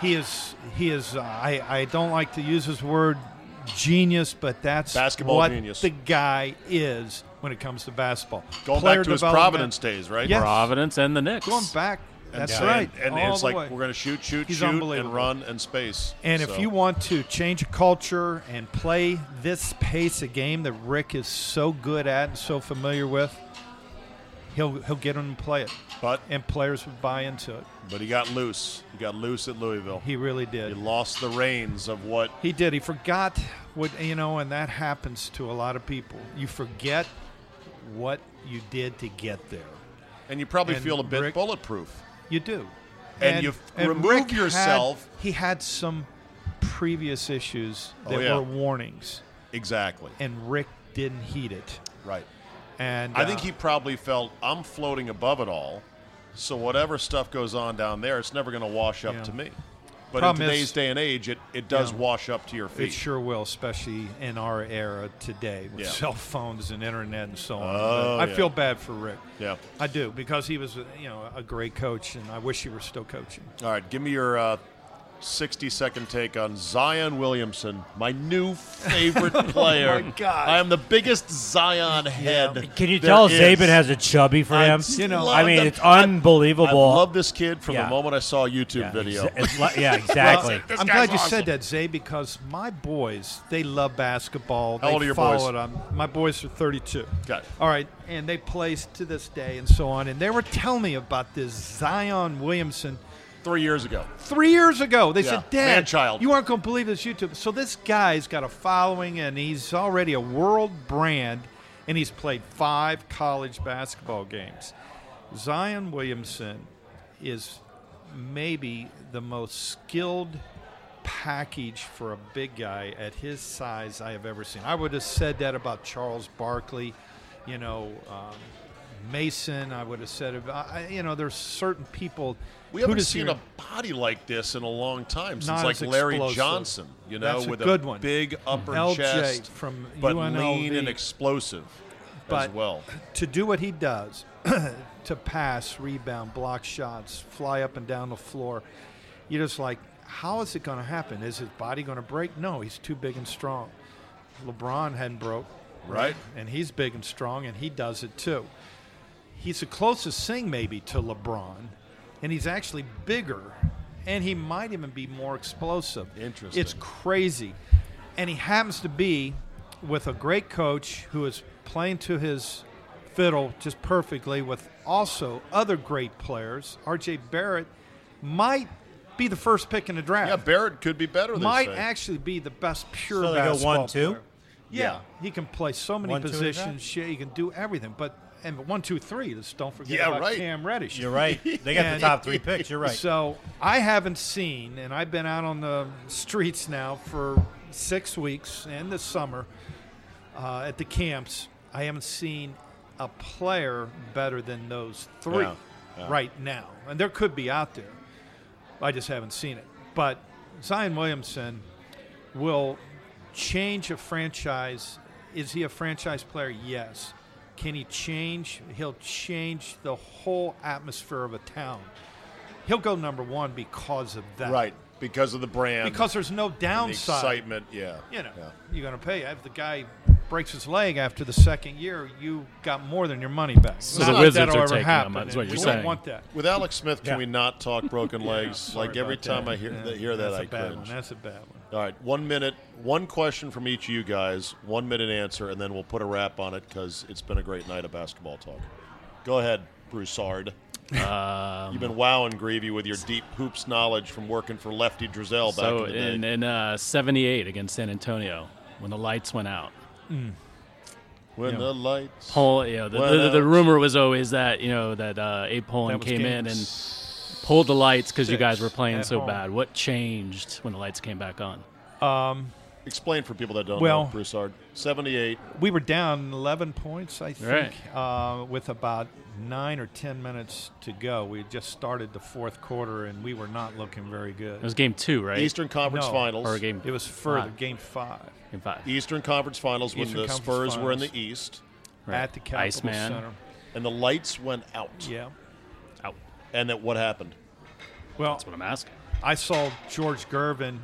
He is he is. Uh, I I don't like to use his word genius, but that's Basketball what genius. the guy is when it comes to basketball. Going Player back to his. Providence days, right? Yes. Providence and the Knicks. Going back. That's And- right. And, all it's like way. we're going to shoot, shoot, He's shoot, and run and space. And So- if you want to change a culture and play this pace of game that Rick is so good at and so familiar with, he'll he'll get them to play it, but and players would buy into it. but he got loose. He got loose at Louisville. He really did. He lost the reins of what He did. He forgot what you know, and that happens to a lot of people. You forget what you did to get there. and you probably And feel a bit Rick- bulletproof. You do. And you remove Rick had- yourself- he had some previous issues Oh, that yeah. were warnings, Exactly. and Rick didn't heed it. Right. And I think uh, he probably felt I'm floating above it all, so whatever stuff goes on down there, it's never going to wash up Yeah. to me. But Problem in is- today's day and age, it, it does Yeah. wash up to your feet. It sure will, especially in our era today with Yeah. cell phones and internet and so on. Oh, I yeah. feel bad for Rick. Yeah. I do because he was, you know, a great coach, and I wish he were still coaching. All right, give me your uh, 60 second take on Zion Williamson, my new favorite player. God. I am the biggest Zion head. Can you tell is. Saban has a chubby for I him? just You know, I mean, them. it's unbelievable. I love this kid from Yeah. the moment I saw a YouTube Yeah, video. exa- yeah, exactly. I'm glad you said that, Zay, because my boys, they love basketball. How they old are your boys? On, my boys are 32. Got it. All right, and they play to this day and so on. And they were telling me about this Zion Williamson Three years ago. three years ago. They Yeah, said, Dad, man-child." you aren't going to believe this YouTube. So this guy's got a following, and he's already a world brand, and he's played five college basketball games. Zion Williamson is maybe the most skilled package for a big guy at his size I have ever seen. I would have said that about Charles Barkley, you know, um, Mason. I would have said, about, you know, there's certain people. We haven't seen your- a body like this in a long time since like Larry explosive. Johnson, you know, That's a with good a one. big upper LJ chest, from but UNLV. lean and explosive But as well. to do what he does, to pass, rebound, block shots, fly up and down the floor, you're just like, how is it going to happen? Is his body going to break? No, he's too big and strong. LeBron hadn't broke, Right. And he's big and strong, and he does it too. He's the closest thing maybe to LeBron, and he's actually bigger, and he might even be more explosive. Interesting. It's crazy, and he happens to be with a great coach who is playing to his fiddle just perfectly with also other great players. R.J. Barrett might be the first pick in the draft. Yeah, Barrett could be better than might say. actually be the best pure So they go one, two? player. Yeah, he can play so many One, two in the draft? positions. He can do everything. But and one, two, three. Just don't forget Yeah, about right. Cam Reddish. You're right. They got the top three picks. You're right. So I haven't seen, and I've been out on the streets now for six weeks and this summer uh, at the camps. I haven't seen a player better than those three Yeah, yeah. right now, and there could be out there. I just haven't seen it. But Zion Williamson will change a franchise. Is he a franchise player? Yes. Can he change? He'll change the whole atmosphere of a town. He'll go number one because of that. right because of the brand, Because there's no and the downside. excitement. Yeah, You know, Yeah. you're going to pay. If the guy breaks his leg after the second year, you got more than your money back. So the Wizards are taking happen, him, is what you're we saying. don't want that. With Alex Smith, can Yeah. we not talk broken legs? Sorry like every time that. I hear Yeah, hear that, that's I a bad cringe. one. That's a bad one. All right, one minute, one question from each of you guys, one minute answer, and then we'll put a wrap on it because it's been a great night of basketball talk. Go ahead, Broussard. Um, You've been wowing Grevey with your deep hoops knowledge from working for Lefty Driesell back so in the day. in, in uh, 78 against San Antonio, when the lights went out, when Yeah. the lights. Pol, you know, the, Went the, the out. rumor was always that you know that uh, Abe Pollin came game in and pulled the lights because you guys were playing so home. bad. What changed when the lights came back on? Um, Explain for people that don't Well- know, Broussard. 78. we were down 11 points, I think, Right. uh, with about nine or 10 minutes to go. We had just started the fourth quarter, and we were not looking very good. It was game two, right? Eastern Conference No. Finals. or game It was further, five. game five, Game five. Eastern Conference Finals when the Conference Spurs were in the East, Right. at the Capital Iceman. Center. and the lights went out. Yeah. Out. And that what happened? Well, That's what I'm asking. I saw George Gervin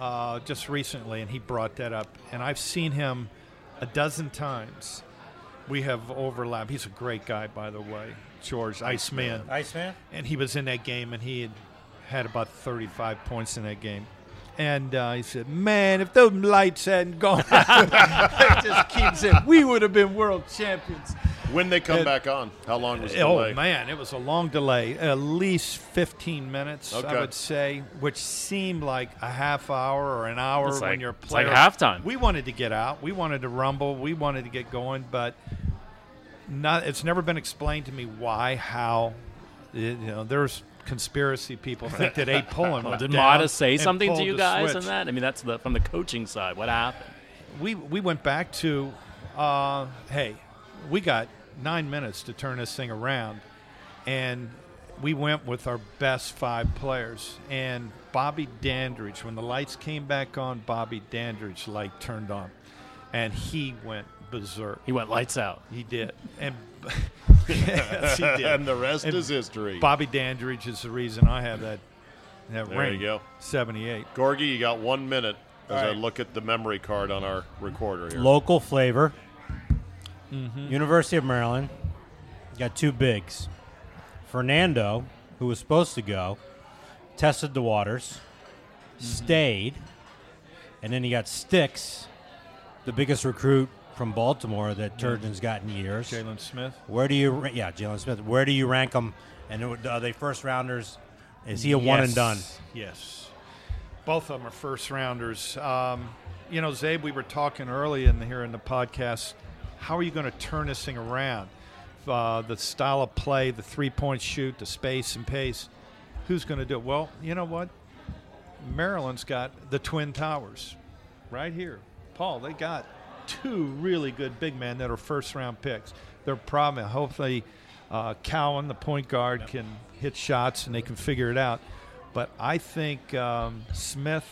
uh, just recently, and he brought that up. And I've seen him a dozen times. We have overlap. He's a great guy, by the way, George Iceman. Iceman? And he was in that game, and he had had about 35 points in that game. And uh, he said, "Man, if those lights hadn't gone, I just keep saying we would have been world champions." When they come And- back on? How long was the Oh delay? man, it was a long delay, at least 15 minutes, Okay. I would say, which seemed like a half hour or an hour It's when like- you're it's like halftime. We wanted to get out, we wanted to rumble, we wanted to get going, but not. It's never been explained to me why, how. it- you know, there's conspiracy people think that Abe Pollin Well, did down Motta say something to you guys switch. on that? I mean, that's the, from the coaching side. What happened? we we went back to uh, hey we got nine minutes to turn this thing around and we went with our best five players and bobby dandridge when the lights came back on bobby dandridge light turned on and he went berserk He went lights out. he did and yes, he did. and the rest And is history. Bobby Dandridge is the reason I have that That There ring, you go. 78. Gorgie, you got one minute as All I look at the memory card on our recorder here. Local flavor. Mm-hmm. University of Maryland. Got two bigs. Fernando, who was supposed to go, tested the waters, Mm-hmm. stayed, and then he got Sticks, the biggest recruit from Baltimore that Turgeon's got in years. Jalen Smith. Where do you, yeah, Jalen Smith. Where do you rank them? And are they first rounders? Is he a one and done? Yes. Both of them are first rounders. Um, you know, Zabe, we were talking early in the, here in the podcast. How are you going to turn this thing around? Uh, the style of play, the three point shoot, the space and pace. Who's going to do it? Well, you know what? Maryland's got the Twin Towers right here. Paul, they got two really good big men that are first round picks. Their problem, hopefully, uh, Cowan, the point guard, can hit shots and they can figure it out. But I think um, Smith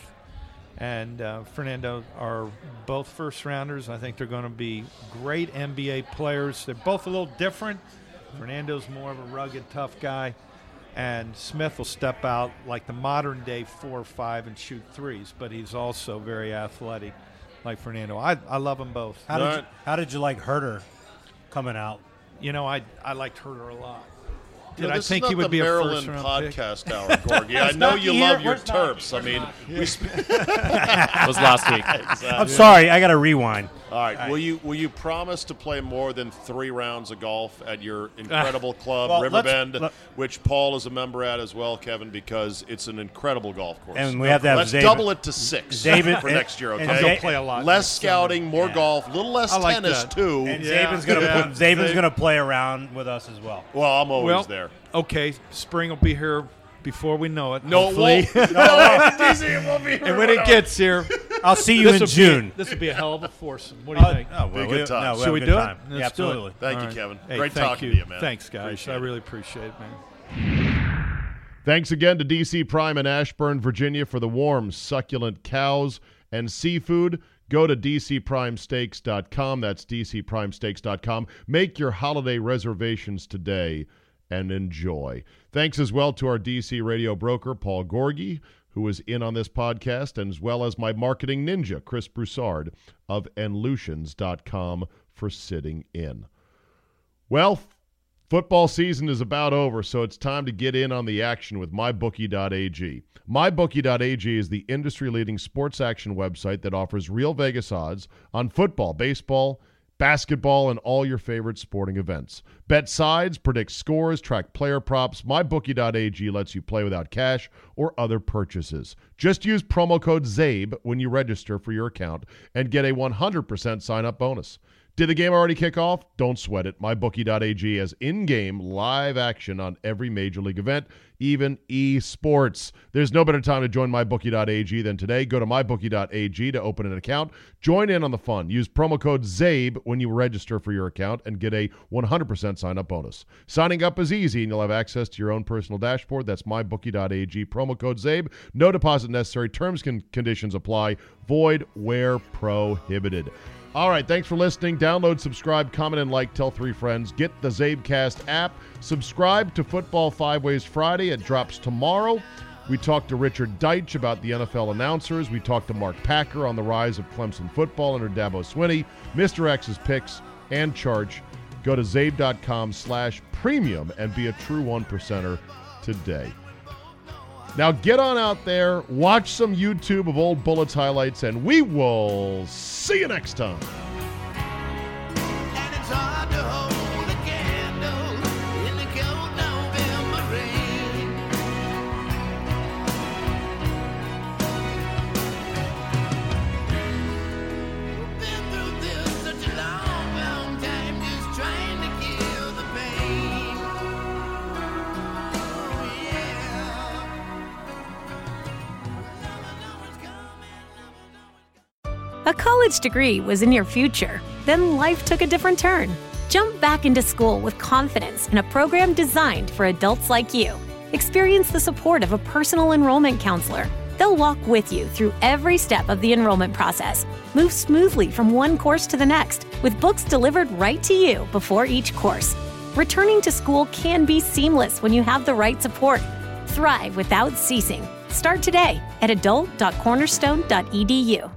and uh, Fernando are both first rounders. I think they're going to be great NBA players. They're both a little different. Fernando's more of a rugged, tough guy, and Smith will step out like the modern day four or five and shoot threes, but he's also very athletic, like Fernando. I, I love them both. How did, you, how did you like Huerter coming out? You know, I I liked Huerter a lot. You Did know, I think he would the be a Maryland first round pick? podcast hour, Gorgie. I know you love your Where's Terps. I mean, we sp- It was last week. I'm sorry, I got to rewind. All right. Will you will you promise to play more than three rounds of golf at your incredible club, Well, Riverbend, let- which Paul is a member at as well, Kevin, because it's an incredible golf course. And we have to have Let's Zaben- double it to six Zaben- for and- next year. Okay. Za- He'll play a lot. Less next summer. scouting, more Yeah. golf, a little less like tennis that. too. And Yeah, Zaben's gonna yeah. put, gonna play around with us as well. well, I'm always Well, there. okay, spring will be here before we know it. No, it won't. no, DC, it won't be and when it gets here, I'll see you in will be- June. this will be a hell of a foursome. What do you uh, think? Oh, Be a good we- time. no, we Should we do time. it? Let's Yeah, absolutely. Do it. Thank All you, right. Kevin. Hey, Great talking you. to you, man. Thanks, guys. Appreciate I really appreciate it, man. Thanks again to DC Prime in Ashburn, Virginia for the warm, succulent cows and seafood. Go to dcprimesteaks.com. That's dcprimesteaks.com. Make your holiday reservations today and enjoy. Thanks as well to our DC radio broker, Paul Gorgie, who was in on this podcast, and as well as my marketing ninja, Chris Broussard of enlutions.com for sitting in. Well, Football season is about over, so it's time to get in on the action with MyBookie.ag. MyBookie.ag is the industry leading sports action website that offers real Vegas odds on football, baseball, basketball, and all your favorite sporting events. Bet sides, predict scores, track player props. MyBookie.ag lets you play without cash or other purchases. Just use promo code ZABE when you register for your account and get a 100% sign up bonus. Did the game already kick off? Don't sweat it. MyBookie.ag has in game live action on every major league event, even esports. There's no better time to join MyBookie.ag than today. Go to MyBookie.ag to open an account. Join in on the fun. Use promo code ZABE when you register for your account and get a 100% sign up bonus. Signing up is easy and you'll have access to your own personal dashboard. That's MyBookie.ag. Promo code ZABE. No deposit necessary. Terms and conditions apply. Void where prohibited. All right, thanks for listening. Download, subscribe, comment, and like. Tell three friends. Get the Czabecast app. Subscribe to Football Five Ways Friday. It drops tomorrow. We talked to Richard Deitsch about the NFL announcers. We talked to Mark Packer on the rise of Clemson football under Dabo Swinney, Mr. X's picks, and charge. Go to czabe.com slash premium and be a true one percenter today. Now get on out there, watch some YouTube of old Bullets highlights, and we will see you next time. College degree was in your future. Then life took a different turn. Jump back into school with confidence in a program designed for adults like you. Experience the support of a personal enrollment counselor. They'll walk with you through every step of the enrollment process. Move smoothly from one course to the next with books delivered right to you before each course. Returning to school can be seamless when you have the right support. Thrive without ceasing. Start today at adult.cornerstone.edu.